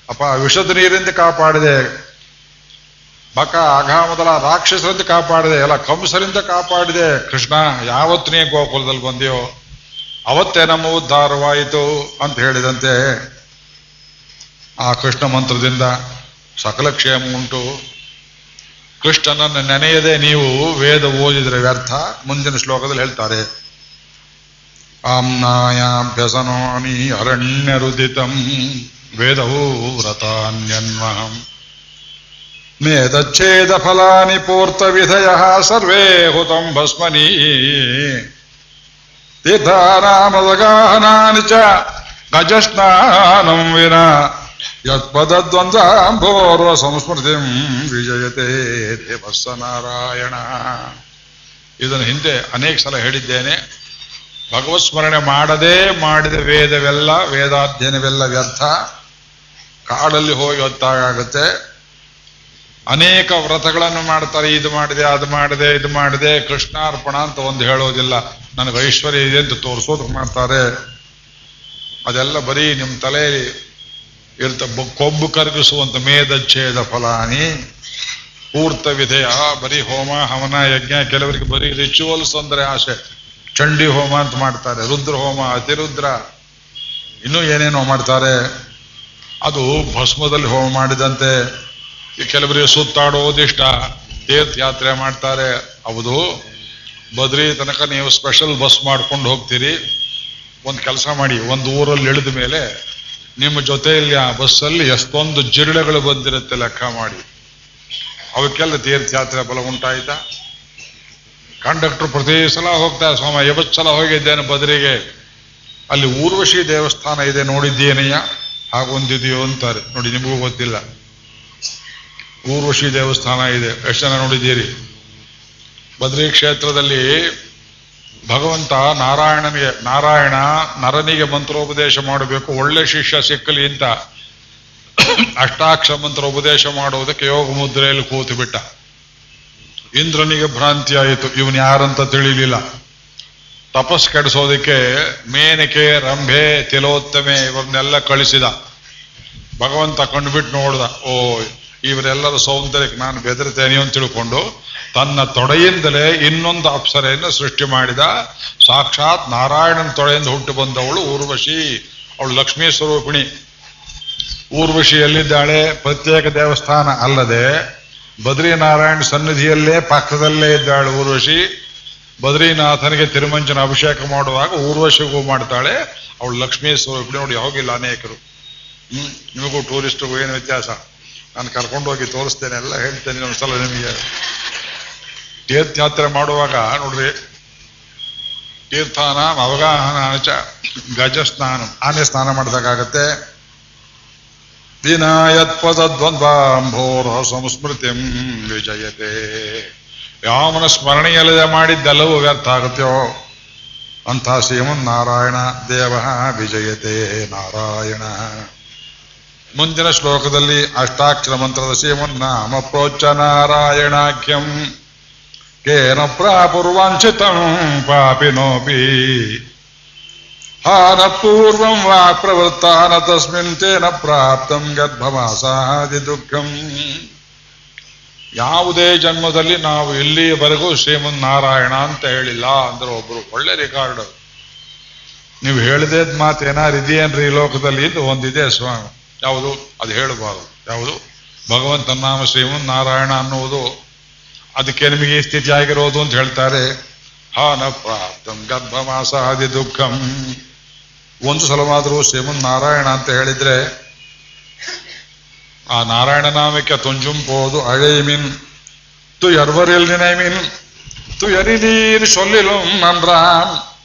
ಅಪ್ಪ ವಿಷದ ನೀರಿಂದ ಕಾಪಾಡಿದೆ, ಬಕ ಅಘಾಮದಲ ರಾಕ್ಷಸರಿಂದ ಕಾಪಾಡಿದೆ, ಎಲ್ಲ ಕಂಸರಿಂದ ಕಾಪಾಡಿದೆ, ಕೃಷ್ಣ ಯಾವತ್ತು ನೀ ಗೋಕುಲದಲ್ಲಿ ಬಂದೆಯೋ ಅವತ್ತೇ ನಮ್ಮ ಉದ್ಧಾರವಾಯಿತು ಅಂತ ಹೇಳಿದಂತೆ ಆ ಕೃಷ್ಣ ಮಂತ್ರದಿಂದ ಸಕಲ ಕ್ಷೇಮ ಉಂಟು. ಕೃಷ್ಣನನ್ನು ನೆನೆಯದೆ ನೀವು ವೇದ ಓದಿದ್ರೆ ವ್ಯರ್ಥ. ಮುಂದಿನ ಶ್ಲೋಕದಲ್ಲಿ ಹೇಳ್ತಾರೆ. ಆಮ್ನಾಯಾಭ್ಯಸನಾನಿ ಅರಣ್ಯರುದಿತಂ ವೇದವು ವ್ರತಾನ್ಯನ್ವಹಂ. ಮೇದಚ್ಛೇದ ಫಲಾನಿ ಪೂರ್ತ ವಿಧಯ ಸರ್ವೇ ಹುತಂ ಭಸ್ಮನಿ. ತೀರ್ಥಾನಾಮದಗಾಹನಾನಿ ಚ ಗಜಸ್ನಾನಂ ವಿನ. ಯತ್ಪದದ್ವಂದ್ವಾಂಭೋರ್ವ ಸಂಸ್ಮೃತಿಂ ವಿಜಯತೆ ದೇವಸ್ಸ ನಾರಾಯಣ ಇದನ್ನು ಹಿಂದೆ ಅನೇಕ ಸಲ ಹೇಳಿದ್ದೇನೆ. ಭಗವತ್ ಸ್ಮರಣೆ ಮಾಡದೇ ಮಾಡಿದ ವೇದವೆಲ್ಲ, ವೇದಾಧ್ಯಯನವೆಲ್ಲ ವ್ಯರ್ಥ. ಕಾಡಲ್ಲಿ ಹೋಗಿ ಹೊತ್ತಾಗುತ್ತೆ ಅನೇಕ ವ್ರತಗಳನ್ನು ಮಾಡ್ತಾರೆ, ಇದು ಮಾಡಿದೆ, ಅದು ಮಾಡಿದೆ, ಇದು ಮಾಡಿದೆ. ಕೃಷ್ಣಾರ್ಪಣ ಅಂತ ಒಂದು ಹೇಳೋದಿಲ್ಲ. ನನಗೆ ಐಶ್ವರ್ಯ ಇದೆ ಅಂತ ತೋರಿಸೋದು ಮಾಡ್ತಾರೆ. ಅದೆಲ್ಲ ಬರೀ ನಿಮ್ಮ ತಲೆಯಲ್ಲಿ ಇರ್ತ ಕೊಬ್ಬು ಕರಗಿಸುವಂತ ಮೇಧಚ್ಛೇದ ಫಲಾನಿ. ಪೂರ್ತ ವಿಧೇಯ ಬರೀ ಹೋಮ, ಹವನ, ಯಜ್ಞ, ಕೆಲವರಿಗೆ ಬರೀ ರಿಚುವಲ್ಸ್ ಅಂದ್ರೆ ಆಸೆ. ಚಂಡಿ ಹೋಮ ಅಂತ ಮಾಡ್ತಾರೆ, ರುದ್ರ ಹೋಮ, ಅತಿರುದ್ರ. ಇನ್ನೂ ಏನೇನೋ ಮಾಡ್ತಾರೆ. ಅದು ಭಸ್ಮದಲ್ಲಿ ಹೋಮ ಮಾಡಿದಂತೆ. ಕೆಲವರಿಗೆ ಸುತ್ತಾಡೋದಿಷ್ಟ, ತೀರ್ಥಯಾತ್ರೆ ಮಾಡ್ತಾರೆ. ಹೌದು. ಬದ್ರಿ ತನಕ ನೀವು ಸ್ಪೆಷಲ್ ಬಸ್ ಮಾಡ್ಕೊಂಡು ಹೋಗ್ತೀರಿ. ಒಂದು ಕೆಲಸ ಮಾಡಿ, ಒಂದು ಊರಲ್ಲಿ ಇಳಿದ ಮೇಲೆ ನಿಮ್ಮ ಜೊತೆಯಲ್ಲಿ ಆ ಬಸ್ಸಲ್ಲಿ ಎಷ್ಟೊಂದು ಜಿರಳೆಗಳು ಬಂದಿರುತ್ತೆ ಲೆಕ್ಕ ಮಾಡಿ. ಅವಕ್ಕೆಲ್ಲ ತೀರ್ಥಯಾತ್ರೆ ಬಲ ಉಂಟಾಯ್ತಾ? ಕಂಡಕ್ಟರ್ ಪ್ರತಿ ಸಲ ಹೋಗ್ತಾ ಸ್ವಾಮಿ, ಯಾವತ್ತು ಸಲ ಹೋಗಿದ್ದೇನೆ ಬದರಿಗೆ? ಅಲ್ಲಿ ಊರ್ವಶಿ ದೇವಸ್ಥಾನ ಇದೆ ನೋಡಿದ್ದೇನೆಯ ಹಾಗೊಂದಿದೆಯೋ ಅಂತಾರೆ. ನೋಡಿ, ನಿಮಗೂ ಗೊತ್ತಿಲ್ಲ. ಊರ್ವಶಿ ದೇವಸ್ಥಾನ ಇದೆ. ಎಷ್ಟು ಜನ ನೋಡಿದ್ದೀರಿ? ಬದ್ರಿ ಕ್ಷೇತ್ರದಲ್ಲಿ ಭಗವಂತ ನಾರಾಯಣನಿಗೆ, ನಾರಾಯಣ ನರನಿಗೆ ಮಂತ್ರೋಪದೇಶ ಮಾಡಬೇಕು, ಒಳ್ಳೆ ಶಿಷ್ಯ ಸಿಕ್ಕಲಿ ಅಂತ. ಅಷ್ಟಾಕ್ಷ ಮಂತ್ರ ಉಪದೇಶ ಮಾಡುವುದಕ್ಕೆ ಯೋಗ ಮುದ್ರೆಯಲ್ಲಿ ಕೂತು ಬಿಟ್ಟ ಇಂದ್ರನಿಗೆ ಭ್ರಾಂತಿ ಆಯಿತು, ಇವನು ಯಾರಂತ ತಿಳಿಲಿಲ್ಲ. ತಪಸ್ ಕೆಡಿಸೋದಕ್ಕೆ ಮೇನಕೆ, ರಂಭೆ, ತಿಲೋತ್ತಮೆ ಇವರನ್ನೆಲ್ಲ ಕಳಿಸಿದ. ಭಗವಂತ ಕಂಡುಬಿಟ್ಟು ನೋಡ್ದ ಓ ಇವರೆಲ್ಲರ ಸೌಂದರ್ಯಕ್ಕೆ ನಾನು ಬೆದರ್ತೇನೆ ಅಂತ ತಿಳ್ಕೊಂಡು ತನ್ನ ತೊಡೆಯಿಂದಲೇ ಇನ್ನೊಂದು ಅಪ್ಸರೆಯನ್ನು ಸೃಷ್ಟಿ ಮಾಡಿದ. ಸಾಕ್ಷಾತ್ ನಾರಾಯಣನ ತೊಡೆಯಿಂದ ಹುಟ್ಟು ಬಂದವಳು ಊರ್ವಶಿ. ಅವಳು ಲಕ್ಷ್ಮೀ ಸ್ವರೂಪಿಣಿ. ಊರ್ವಶಿ ಎಲ್ಲಿದ್ದಾಳೆ ಪ್ರತ್ಯೇಕ ದೇವಸ್ಥಾನ ಅಲ್ಲದೆ ಬದ್ರಿನಾರಾಯಣ ಸನ್ನಿಧಿಯಲ್ಲೇ ಪಕ್ಕದಲ್ಲೇ ಇದ್ದಾಳೆ ಊರ್ವಶಿ. ಬದ್ರಿನಾಥನಿಗೆ ತಿರುಮಂಚನ ಅಭಿಷೇಕ ಮಾಡುವಾಗ ಊರ್ವಶಿಗೂ ಮಾಡ್ತಾಳೆ. ಅವಳು ಲಕ್ಷ್ಮೀ ಸ್ವರೂಪಿಣಿ. ಅವಳು ಯಾವಾಗಿಲ್ಲ ಅನೇಕರು. ಹ್ಮ್, ನಿಮಗೂ ಟೂರಿಸ್ಟ್ಗೂ ಏನು ವ್ಯತ್ಯಾಸ? ನಾನು ಕರ್ಕೊಂಡು ಹೋಗಿ ತೋರಿಸ್ತೇನೆ, ಎಲ್ಲ ಹೇಳ್ತೇನೆ ಒಂದ್ಸಲ ನಿಮಗೆ. ತೀರ್ಥಯಾತ್ರೆ ಮಾಡುವಾಗ ನೋಡ್ರಿ, ತೀರ್ಥಾನ ಅವಗಾಹನ ಚ ಗಜ ಸ್ನಾನ ಆನೆ ಸ್ನಾನ ಮಾಡಿದಾಗತ್ತೆ ದಿನಾಯತ್ಪದ್ವಂದ್ವಾಂಭೋರ್ಹ ಸಂಸ್ಮೃತಿ ವಿಜಯತೆ. ಯಾವನ ಸ್ಮರಣೆಯಲ್ಲದೆ ಮಾಡಿದ್ದೆಲ್ಲವೂ ವ್ಯರ್ಥ ಆಗುತ್ತೋ? ಅಂಥ ಶ್ರೀಮನ್ ನಾರಾಯಣ ದೇವ ವಿಜಯತೆ ನಾರಾಯಣ. ಮುಂದಿನ ಶ್ಲೋಕದಲ್ಲಿ ಅಷ್ಟಾಕ್ಷರ ಮಂತ್ರದ ಶ್ರೀಮನ್ನಾಮ ಪ್ರೋಚ ನಾರಾಯಣಾಖ್ಯಂ. ಕೇನ ಪ್ರಾಪುರ್ವಾಂಚಿತಂ ಪಾಪಿನೋಪಿ. ಹಾನ ಪೂರ್ವಂ ವಾ ಪ್ರವೃತ್ತಾನ ತಸ್ಮಿನ್ ತೇನ ಪ್ರಾಪ್ತಂ ಗದ್ಭವಾಸಾದಿ ದುಃಖಂ. ಯಾವುದೇ ಜನ್ಮದಲ್ಲಿ ನಾವು ಇಲ್ಲಿಯವರೆಗೂ ಶ್ರೀಮನ್ ನಾರಾಯಣ ಅಂತ ಹೇಳಿಲ್ಲ ಅಂದ್ರೆ ಒಬ್ರು ಒಳ್ಳೆ ರೆಕಾರ್ಡ್. ನೀವು ಹೇಳಿದ ಮಾತು ಏನಾರು ಇದೆಯೇನ್ರಿ ಈ ಲೋಕದಲ್ಲಿ? ಇದು ಒಂದಿದೆ ಸ್ವಾಮಿ. ಯಾವುದು? ಅದು ಹೇಳಬಾರದು. ಯಾವುದು? ಭಗವಂತನ ನಾಮ ಶ್ರೀಮನ್ ನಾರಾಯಣ ಅನ್ನುವುದು ಅದಕ್ಕೆ ನಿಮಗೆ ಈ ಸ್ಥಿತಿ ಆಗಿರೋದು ಅಂತ ಹೇಳ್ತಾರೆ. ಹಾನ ಪ್ರಾಪ್ತಂ ಗರ್ಭಮಾಸ ಆದಿ ದುಃಖಂ. ಒಂದು ಸಲವಾದರೂ ಶ್ರೀಮನ್ ನಾರಾಯಣ ಅಂತ ಹೇಳಿದ್ರೆ ಆ ನಾರಾಯಣ ನಾಮಕ್ಕೆ ತುಂಜುಂಪೋದು ಅಳೆ ಮೀನ್. ತು ಎರ್ವರಿಲ್ ನಿನೇ ಮೀನ್. ತು ಎರಿದೀರ್ ಸೊಲ್ಲಿಲು ನಂಬ್ರಾನ್.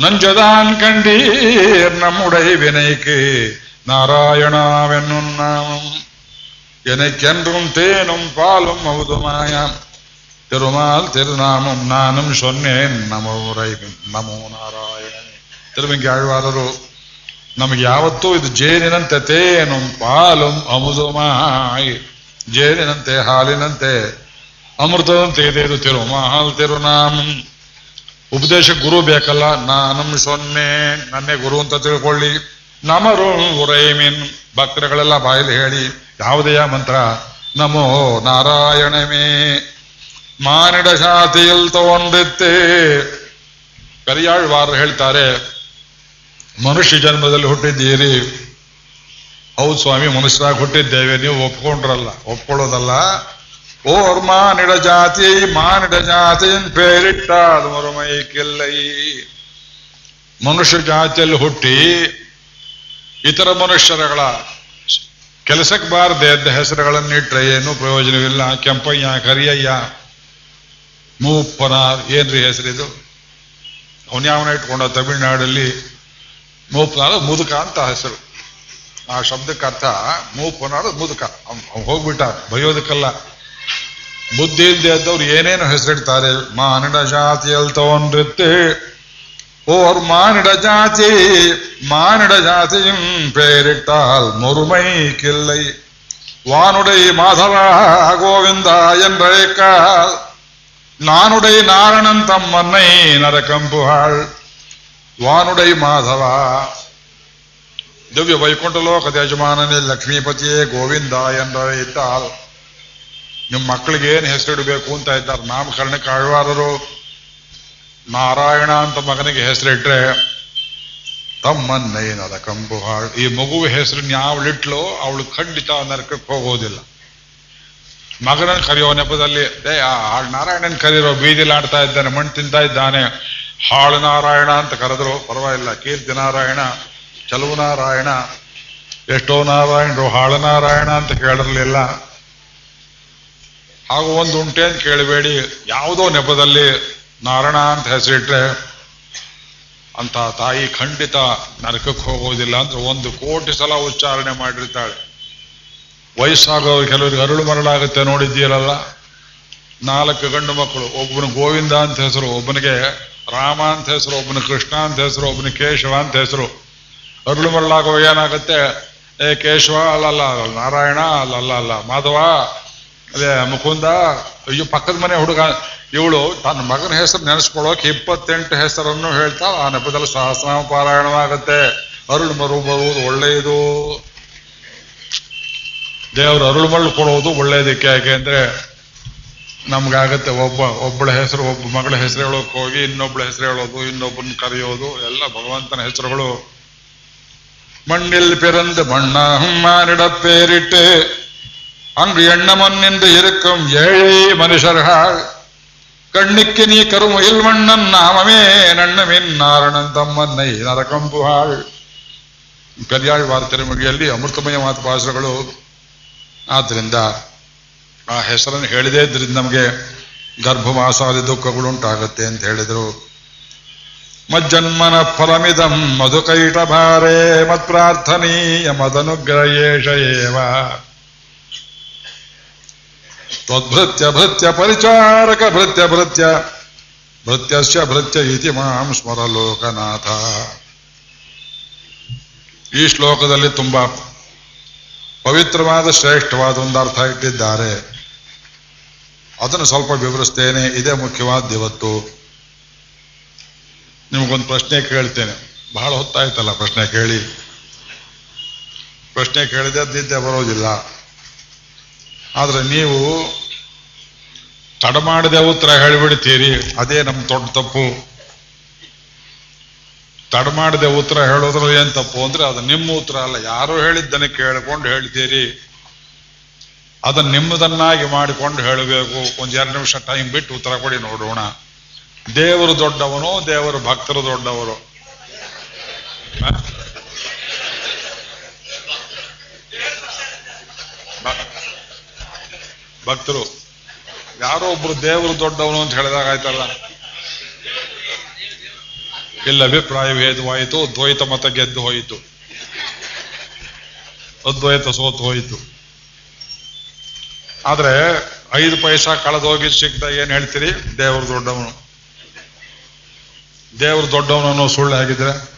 ನಂಜದಾನ್ ಕಂಡೀರ್ ನಮ್ಮುಡೈ ವಿನಯ್ಕೆ നാരായണാവെന്നും നാമം. എനിക്കെൻറും തേനും പാലും മൗതുമായ തിരുമാൽ തിരുനാമം നാനും സൊന്നേൻ നമോ റൈബിൻ. ನಮೋ ನಾರಾಯಣನೇ ತಿರುಮಂಗಿ ಆಳ್ವಾರರು ನಮಗೆ ಯಾವತ್ತೂ ಇದು ಜೇನಿನಂತೆ ತೇನು ಪಾಲು ಅಮುದುಮಾಯಿ ಜೇನಿನಂತೆ ಹಾಲಿನಂತೆ ಅಮೃತದಂತೆ ಇದೆ ಇದು ತಿರುಮಾಲ್ ತಿರುನಾಮಂ ಉಪದೇಶ ಗುರು ಬೇಕಲ್ಲ ನಾನಂ ಸೊನ್ನೆ ನನ್ನೇ ಗುರು ಅಂತ ತಿಳ್ಕೊಳ್ಳಿ ನಮರು ಉರೈಮಿನ್. ಭಕ್ತರುಗಳೆಲ್ಲ ಬಾಯಲ್ಲಿ ಹೇಳಿ ಯಾವುದೆಯ ಮಂತ್ರ? ನಮೋ ನಾರಾಯಣಮೇ. ಮಾನಿಡ ಶಾತಿಯಲ್ಲಿ ತಗೊಂಡಿತ್ತೆ ಕರಿಯಾಳ್ವಾರ ಹೇಳ್ತಾರೆ, ಮನುಷ್ಯ ಜನ್ಮದಲ್ಲಿ ಹುಟ್ಟಿದ್ದೀರಿ. ಹೌದು ಸ್ವಾಮಿ, ಮನುಷ್ಯರಾಗಿ ಹುಟ್ಟಿದ್ದೇವೆ. ನೀವು ಒಪ್ಕೊಂಡ್ರಲ್ಲ, ಒಪ್ಕೊಳ್ಳೋದಲ್ಲ. ಓರ್ ಮಾನಿಡ ಜಾತಿ, ಮಾನಿಡ ಜಾತಿಯನ್ ಪೇರಿಟ್ಟ ಮರುಮೈ ಕೆಲ್ಲೈ ಮನುಷ್ಯ ಜಾತಿಯಲ್ಲಿ ಹುಟ್ಟಿ ಇತರ ಮನುಷ್ಯರುಗಳ ಕೆಲಸಕ್ಕೆ ಬಾರದೆ ಎದ್ದ ಹೆಸರುಗಳನ್ನಿಟ್ರೆ ಏನೂ ಪ್ರಯೋಜನವಿಲ್ಲ. ಕೆಂಪಯ್ಯ, ಕರಿಯಯ್ಯ, ಮೂಪ್ಪನ ಏನ್ರಿ ಹೆಸರಿದು ಅವನ್ಯಾವನ ಇಟ್ಕೊಂಡ? ತಮಿಳ್ನಾಡಲ್ಲಿ ಮೂಪನಾಡ ಮುದುಕ ಅಂತ ಹೆಸರು. ಆ ಶಬ್ದಕ್ಕೆ ಅರ್ಥ ಮೂಪನಾಡ ಮುದುಕ. ಹೋಗ್ಬಿಟ್ಟ, ಬಯೋದಕ್ಕಲ್ಲ. ಬುದ್ಧಿ ಇಲ್ಲದೆ ಇದ್ದವ್ರು ಏನೇನು ಹೆಸರಿಡ್ತಾರೆ? ಮಾನಡ ಜಾತಿಯಲ್ಲಿ ತಗೊಂಡಿರುತ್ತೆ ஓர் மானிட ஜாதி மானிட ஜாதியும் பெயரிட்டால் முறுமை கில்லை வானுடை மாதவா கோவிந்தா என்றழைக்கால் நானுடை நாரணன் தம் மன்னை நரக்கம்புகாள் ವಾನುಡೈ ಮಾಧವ ದಿವ್ಯ ವೈಕುಂಠ ಲೋಕದ ಯಜಮಾನನೇ ಲಕ್ಷ್ಮೀಪತಿಯೇ ಗೋವಿಂದ ಎಂದರೆ ಇದ್ದಾಲ್ ನಿಮ್ಮ ಮಕ್ಕಳಿಗೆ ಏನು ಹೆಸರಿಡಬೇಕು ಅಂತ ಇದ್ದಾರೆ ನಾಮಕರಣ ಆಳ್ವಾರರು ನಾರಾಯಣ ಅಂತ ಮಗನಿಗೆ ಹೆಸರಿಟ್ರೆ ತಮ್ಮನ್ನೈನದ ಕಂಬು ಹಾಳು. ಈ ಮಗುವ ಹೆಸರನ್ನ ಯಾವಳಿಟ್ಲೋ ಅವಳು ಖಂಡಿತ ನರಕಕ್ಕೆ ಹೋಗೋದಿಲ್ಲ. ಮಗನನ್ನು ಕರೆಯೋ ನೆಪದಲ್ಲಿ ದೇ ಹಾಳು ನಾರಾಯಣನ್ ಕರೀರೋ, ಬೀದಿಲಿ ಆಡ್ತಾ ಇದ್ದಾನೆ, ಮಣ್ಣು ತಿಂತಾ ಇದ್ದಾನೆ. ಹಾಳು ನಾರಾಯಣ ಅಂತ ಕರೆದ್ರು, ಪರವಾಗಿಲ್ಲ. ಕೀರ್ತಿ ನಾರಾಯಣ, ಚಲುವು ನಾರಾಯಣ, ಎಷ್ಟೋ ನಾರಾಯಣರು ಹಾಳು ನಾರಾಯಣ ಅಂತ ಕೇಳಿರ್ಲಿಲ್ಲ. ಹಾಗೂ ಒಂದು ಉಂಟೆ ಅಂತ ಕೇಳಬೇಡಿ. ಯಾವುದೋ ನೆಪದಲ್ಲಿ ನಾರಾಯಣ ಅಂತ ಹೆಸರಿಟ್ರೆ ಅಂತ ತಾಯಿ ಖಂಡಿತ ನರಕಕ್ಕೆ ಹೋಗೋದಿಲ್ಲ ಅಂದ್ರೆ ಒಂದು ಕೋಟಿ ಸಲ ಉಚ್ಚಾರಣೆ ಮಾಡಿರ್ತಾಳೆ. ವಯಸ್ಸಾಗೋ ಕೆಲವರಿಗೆ ಅರಳು ಮರಳಾಗುತ್ತೆ ನೋಡಿದ್ದೀರಲ್ಲ. ನಾಲ್ಕು ಗಂಡು ಮಕ್ಕಳು, ಒಬ್ಬನ ಗೋವಿಂದ ಅಂತ ಹೆಸರು, ಒಬ್ಬನಿಗೆ ರಾಮ ಅಂತ ಹೆಸರು, ಒಬ್ಬನ ಕೃಷ್ಣ ಅಂತ ಹೆಸರು, ಒಬ್ಬನ ಕೇಶವ ಅಂತ ಹೆಸರು. ಅರಳು ಮರಳಾಗೋ ಏನಾಗುತ್ತೆ? ಏ ಕೇಶವ, ಅಲ್ಲಲ್ಲ, ನಾರಾಯಣ, ಅಲ್ಲಲ್ಲ ಅಲ್ಲ ಮಾಧವ, ಅದೇ ಮುಕುಂದ, ಅಯ್ಯೋ, ಪಕ್ಕದ ಮನೆ ಹುಡುಗ ಇವಳು ತನ್ನ ಮಗನ ಹೆಸರು ನೆನೆಸ್ಕೊಳ್ಳೋಕೆ ಇಪ್ಪತ್ತೆಂಟು ಹೆಸರನ್ನು ಹೇಳ್ತಾ ಆ ನೆಪದಲ್ಲಿ ಸಹಸ್ರನಾಮ ಪಾರಾಯಣವಾಗತ್ತೆ ಅರುಳು ಮರು ಬರುವುದು ಒಳ್ಳೆಯದು ದೇವರು ಅರುಳು ಮರಳು ಕೊಡುವುದು ಒಳ್ಳೆಯದಕ್ಕೆ ಯಾಕೆ ಅಂದ್ರೆ ನಮ್ಗಾಗತ್ತೆ ಒಬ್ಬ ಒಬ್ಬಳ ಹೆಸರು ಒಬ್ಬ ಮಗಳ ಹೆಸರು ಹೇಳೋಕೆ ಹೋಗಿ ಇನ್ನೊಬ್ಬಳ ಹೆಸರು ಹೇಳೋದು ಇನ್ನೊಬ್ಬನ ಕರೆಯೋದು ಎಲ್ಲ ಭಗವಂತನ ಹೆಸರುಗಳು மண்ணில் பிறந்து மண்ணானிட பேரிட்டு அங்கு எண்ணமொன்னின்று இருக்கும் ஏழை மனுஷர்கள் கண்ணுக்கு நீ கருமுயில் மன்னன் நாமமே நன்னமின் ನಾರಣನ್ ತಮ್ಮನ್ನೈ ನರಕಂಬುಹಾಳ್ ಕಲ್ಯಾಳ್ವಾರ ತಿರುಮಗಿಯಲ್ಲಿ ಅಮೃತಮಯ ಮಾತು ಭಾಷೆಗಳು ಆದ್ರಿಂದ ಆ ಹೆಸರನ್ನು ಹೇಳಿದೇ ಇದ್ರಿಂದ ನಮಗೆ ಗರ್ಭವಾಸಾದಿ ದುಃಖಗಳುಂಟಾಗುತ್ತೆ ಅಂತ ಹೇಳಿದರು ಮಜ್ಜನ್ಮನ ಫಲಮಿದಂ ಮಧುಕೈಟ ಭಾರೇ ಮತ್ಪ್ರಾರ್ಥನೀಯ ಮದನುಗ್ರಹೇಶ ಏವ ತ್ವದ್ಭೃತ್ಯ ಭೃತ್ಯ ಪರಿಚಾರಕ ಭೃತ್ಯ ಭೃತ್ಯ. ಭೃತ್ಯಸ್ಯ ಭೃತ್ಯ ಇತಿ ಮಾಂ ಸ್ಮರ ಲೋಕನಾಥ. ಈ ಶ್ಲೋಕದಲ್ಲಿ ತುಂಬಾ ಪವಿತ್ರವಾದ ಶ್ರೇಷ್ಠವಾದ ಒಂದು ಅರ್ಥ ಇಟ್ಟಿದ್ದಾರೆ. ಅದನ್ನು ಸ್ವಲ್ಪ ವಿವರಿಸ್ತೇನೆ. ಇದೇ ಮುಖ್ಯವಾದ ಇವತ್ತು. ನಿಮಗೊಂದು ಪ್ರಶ್ನೆ ಕೇಳ್ತೇನೆ. ಬಹಳ ಹೊತ್ತಾಯ್ತಲ್ಲ ಪ್ರಶ್ನೆ ಕೇಳಿ. ಪ್ರಶ್ನೆ ಕೇಳಿದೆ ನಿದ್ದೆ ಬರೋದಿಲ್ಲ. ಆದ್ರೆ ನೀವು ತಡಮಾಡದೆ ಉತ್ತರ ಹೇಳಿಬಿಡ್ತೀರಿ. ಅದೇ ನಮ್ಮ ದೊಡ್ಡ ತಪ್ಪು. ತಡಮಾಡದೆ ಉತ್ತರ ಹೇಳೋದ್ರಲ್ಲಿ ಏನು ತಪ್ಪು ಅಂದ್ರೆ ಅದು ನಿಮ್ಮ ಉತ್ತರ ಅಲ್ಲ. ಯಾರು ಹೇಳಿದ್ದನ್ನು ಕೇಳಿಕೊಂಡು ಹೇಳ್ತೀರಿ. ಅದನ್ನ ನಿಮ್ಮದನ್ನಾಗಿ ಮಾಡಿಕೊಂಡು ಹೇಳಬೇಕು. ಒಂದು ಎರಡು ನಿಮಿಷ ಟೈಮ್ ಬಿಟ್ಟು ಉತ್ತರ ಕೊಡಿ, ನೋಡೋಣ. ದೇವರು ದೊಡ್ಡವನು, ದೇವರು ಭಕ್ತರು ದೊಡ್ಡವರು ಹ? ಭ- ಭಕ್ತರು, ಯಾರೋ ಒಬ್ರು ದೇವರು ದೊಡ್ಡವನು ಅಂತ ಹೇಳಿದಾಗ ಆಯ್ತಲ್ಲ? ಇಲ್ಲ, ಅಭಿಪ್ರಾಯ ಭೇದವಾಯಿತು, ದ್ವೈತ ಮತ ಗೆದ್ದು ಹೋಯಿತು. ಅದ್ವೈತ ಸೋತು ಹೋಯಿತು. ಆದ್ರೆ, ಐದು ಪೈಸಾ ಕಳೆದೋಗಿ ಸಿಗ್ದ ಏನ್ ಹೇಳ್ತೀರಿ? ದೇವರು ದೊಡ್ಡವನು. ದೇವರು ದೊಡ್ಡವನು ಅನ್ನೋ ಸುಳ್ಳು ಆಗಿದ್ರೆ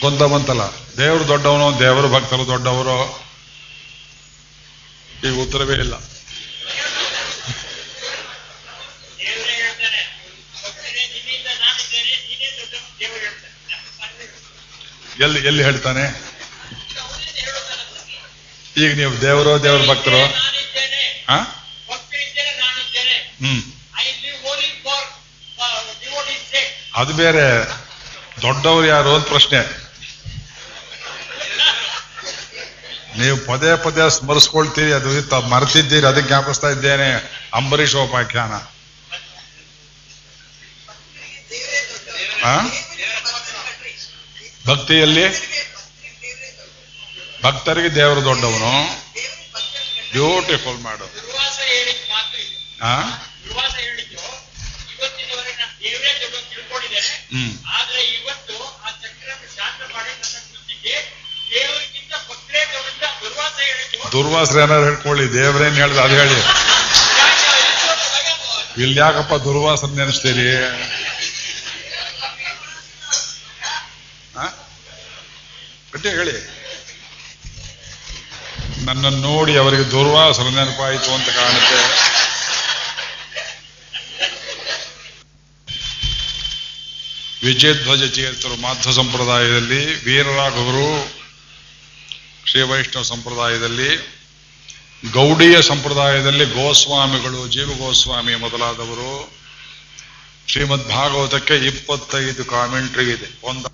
ಗೊಂದ ಬಂತಲ್ಲ ದೇವರು ದೊಡ್ಡವನು, ದೇವರು ಭಕ್ತರು ದೊಡ್ಡವರು. ಈಗ ಉತ್ತರವೇ ಇಲ್ಲ ಎಲ್ಲಿ ಎಲ್ಲಿ ಹೇಳ್ತಾನೆ ಈಗ ನೀವು ದೇವರೋ ದೇವ್ರ ಭಕ್ತರು ಹಾ ಹ್ಮ್ ಅದು ಬೇರೆ ದೊಡ್ಡವರು ಯಾರು ಅಂತ ಪ್ರಶ್ನೆ. ನೀವು ಪದೇ ಪದೇ ಸ್ಮರಿಸ್ಕೊಳ್ತೀರಿ, ಅದು ಮರೆತಿದ್ದೀರಿ, ಅದಕ್ಕೆ ಜ್ಞಾಪಿಸ್ತಾ ಇದ್ದೇನೆ, ಅಂಬರೀಷ್ ಉಪಾಖ್ಯಾನ? ಭಕ್ತಿಯಲ್ಲಿ? ಭಕ್ತರಿಗೆ ದೇವರು ದೊಡ್ಡವನು. ಬ್ಯೂಟಿಫುಲ್ ಮಾಡು. ಹ್ಮ್. ದುರ್ವಾಸರು ಏನಾರು ಹೇಳ್ಕೊಳ್ಳಿ ದೇವ್ರೇನ್ ಹೇಳ್ದ ಅದು ಹೇಳಿ? ಇಲ್ಲಿ ಯಾಕಪ್ಪ ದುರ್ವಾಸನ ನೆನೆಸ್ತೀರಿ? ಗಟ್ಟಿ ಹೇಳಿ ನನ್ನನ್ನು ನೋಡಿ ಅವರಿಗೆ ದುರ್ವಾಸನ ನೆನಪಾಯಿತು ಅಂತ ಕಾಣುತ್ತೆ ವಿಜಯಧ್ವಜ ಚೇತರು ಮಾಧ್ವ ಸಂಪ್ರದಾಯದಲ್ಲಿ ವೀರರಾಘವರು ಶ್ರೀ ವೈಷ್ಣವ ಸಂಪ್ರದಾಯದಲ್ಲಿ, ಗೌಡಿಯ ಸಂಪ್ರದಾಯದಲ್ಲಿ ಗೋಸ್ವಾಮಿಗಳು, ಜೀವ ಗೋಸ್ವಾಮಿ ಮೊದಲಾದವರು ಶ್ರೀಮದ್ ಭಾಗವತಕ್ಕೆ ಇಪ್ಪತ್ತೈದು ಕಾಮೆಂಟ್ರಿ ಇದೆ. ಒಂದ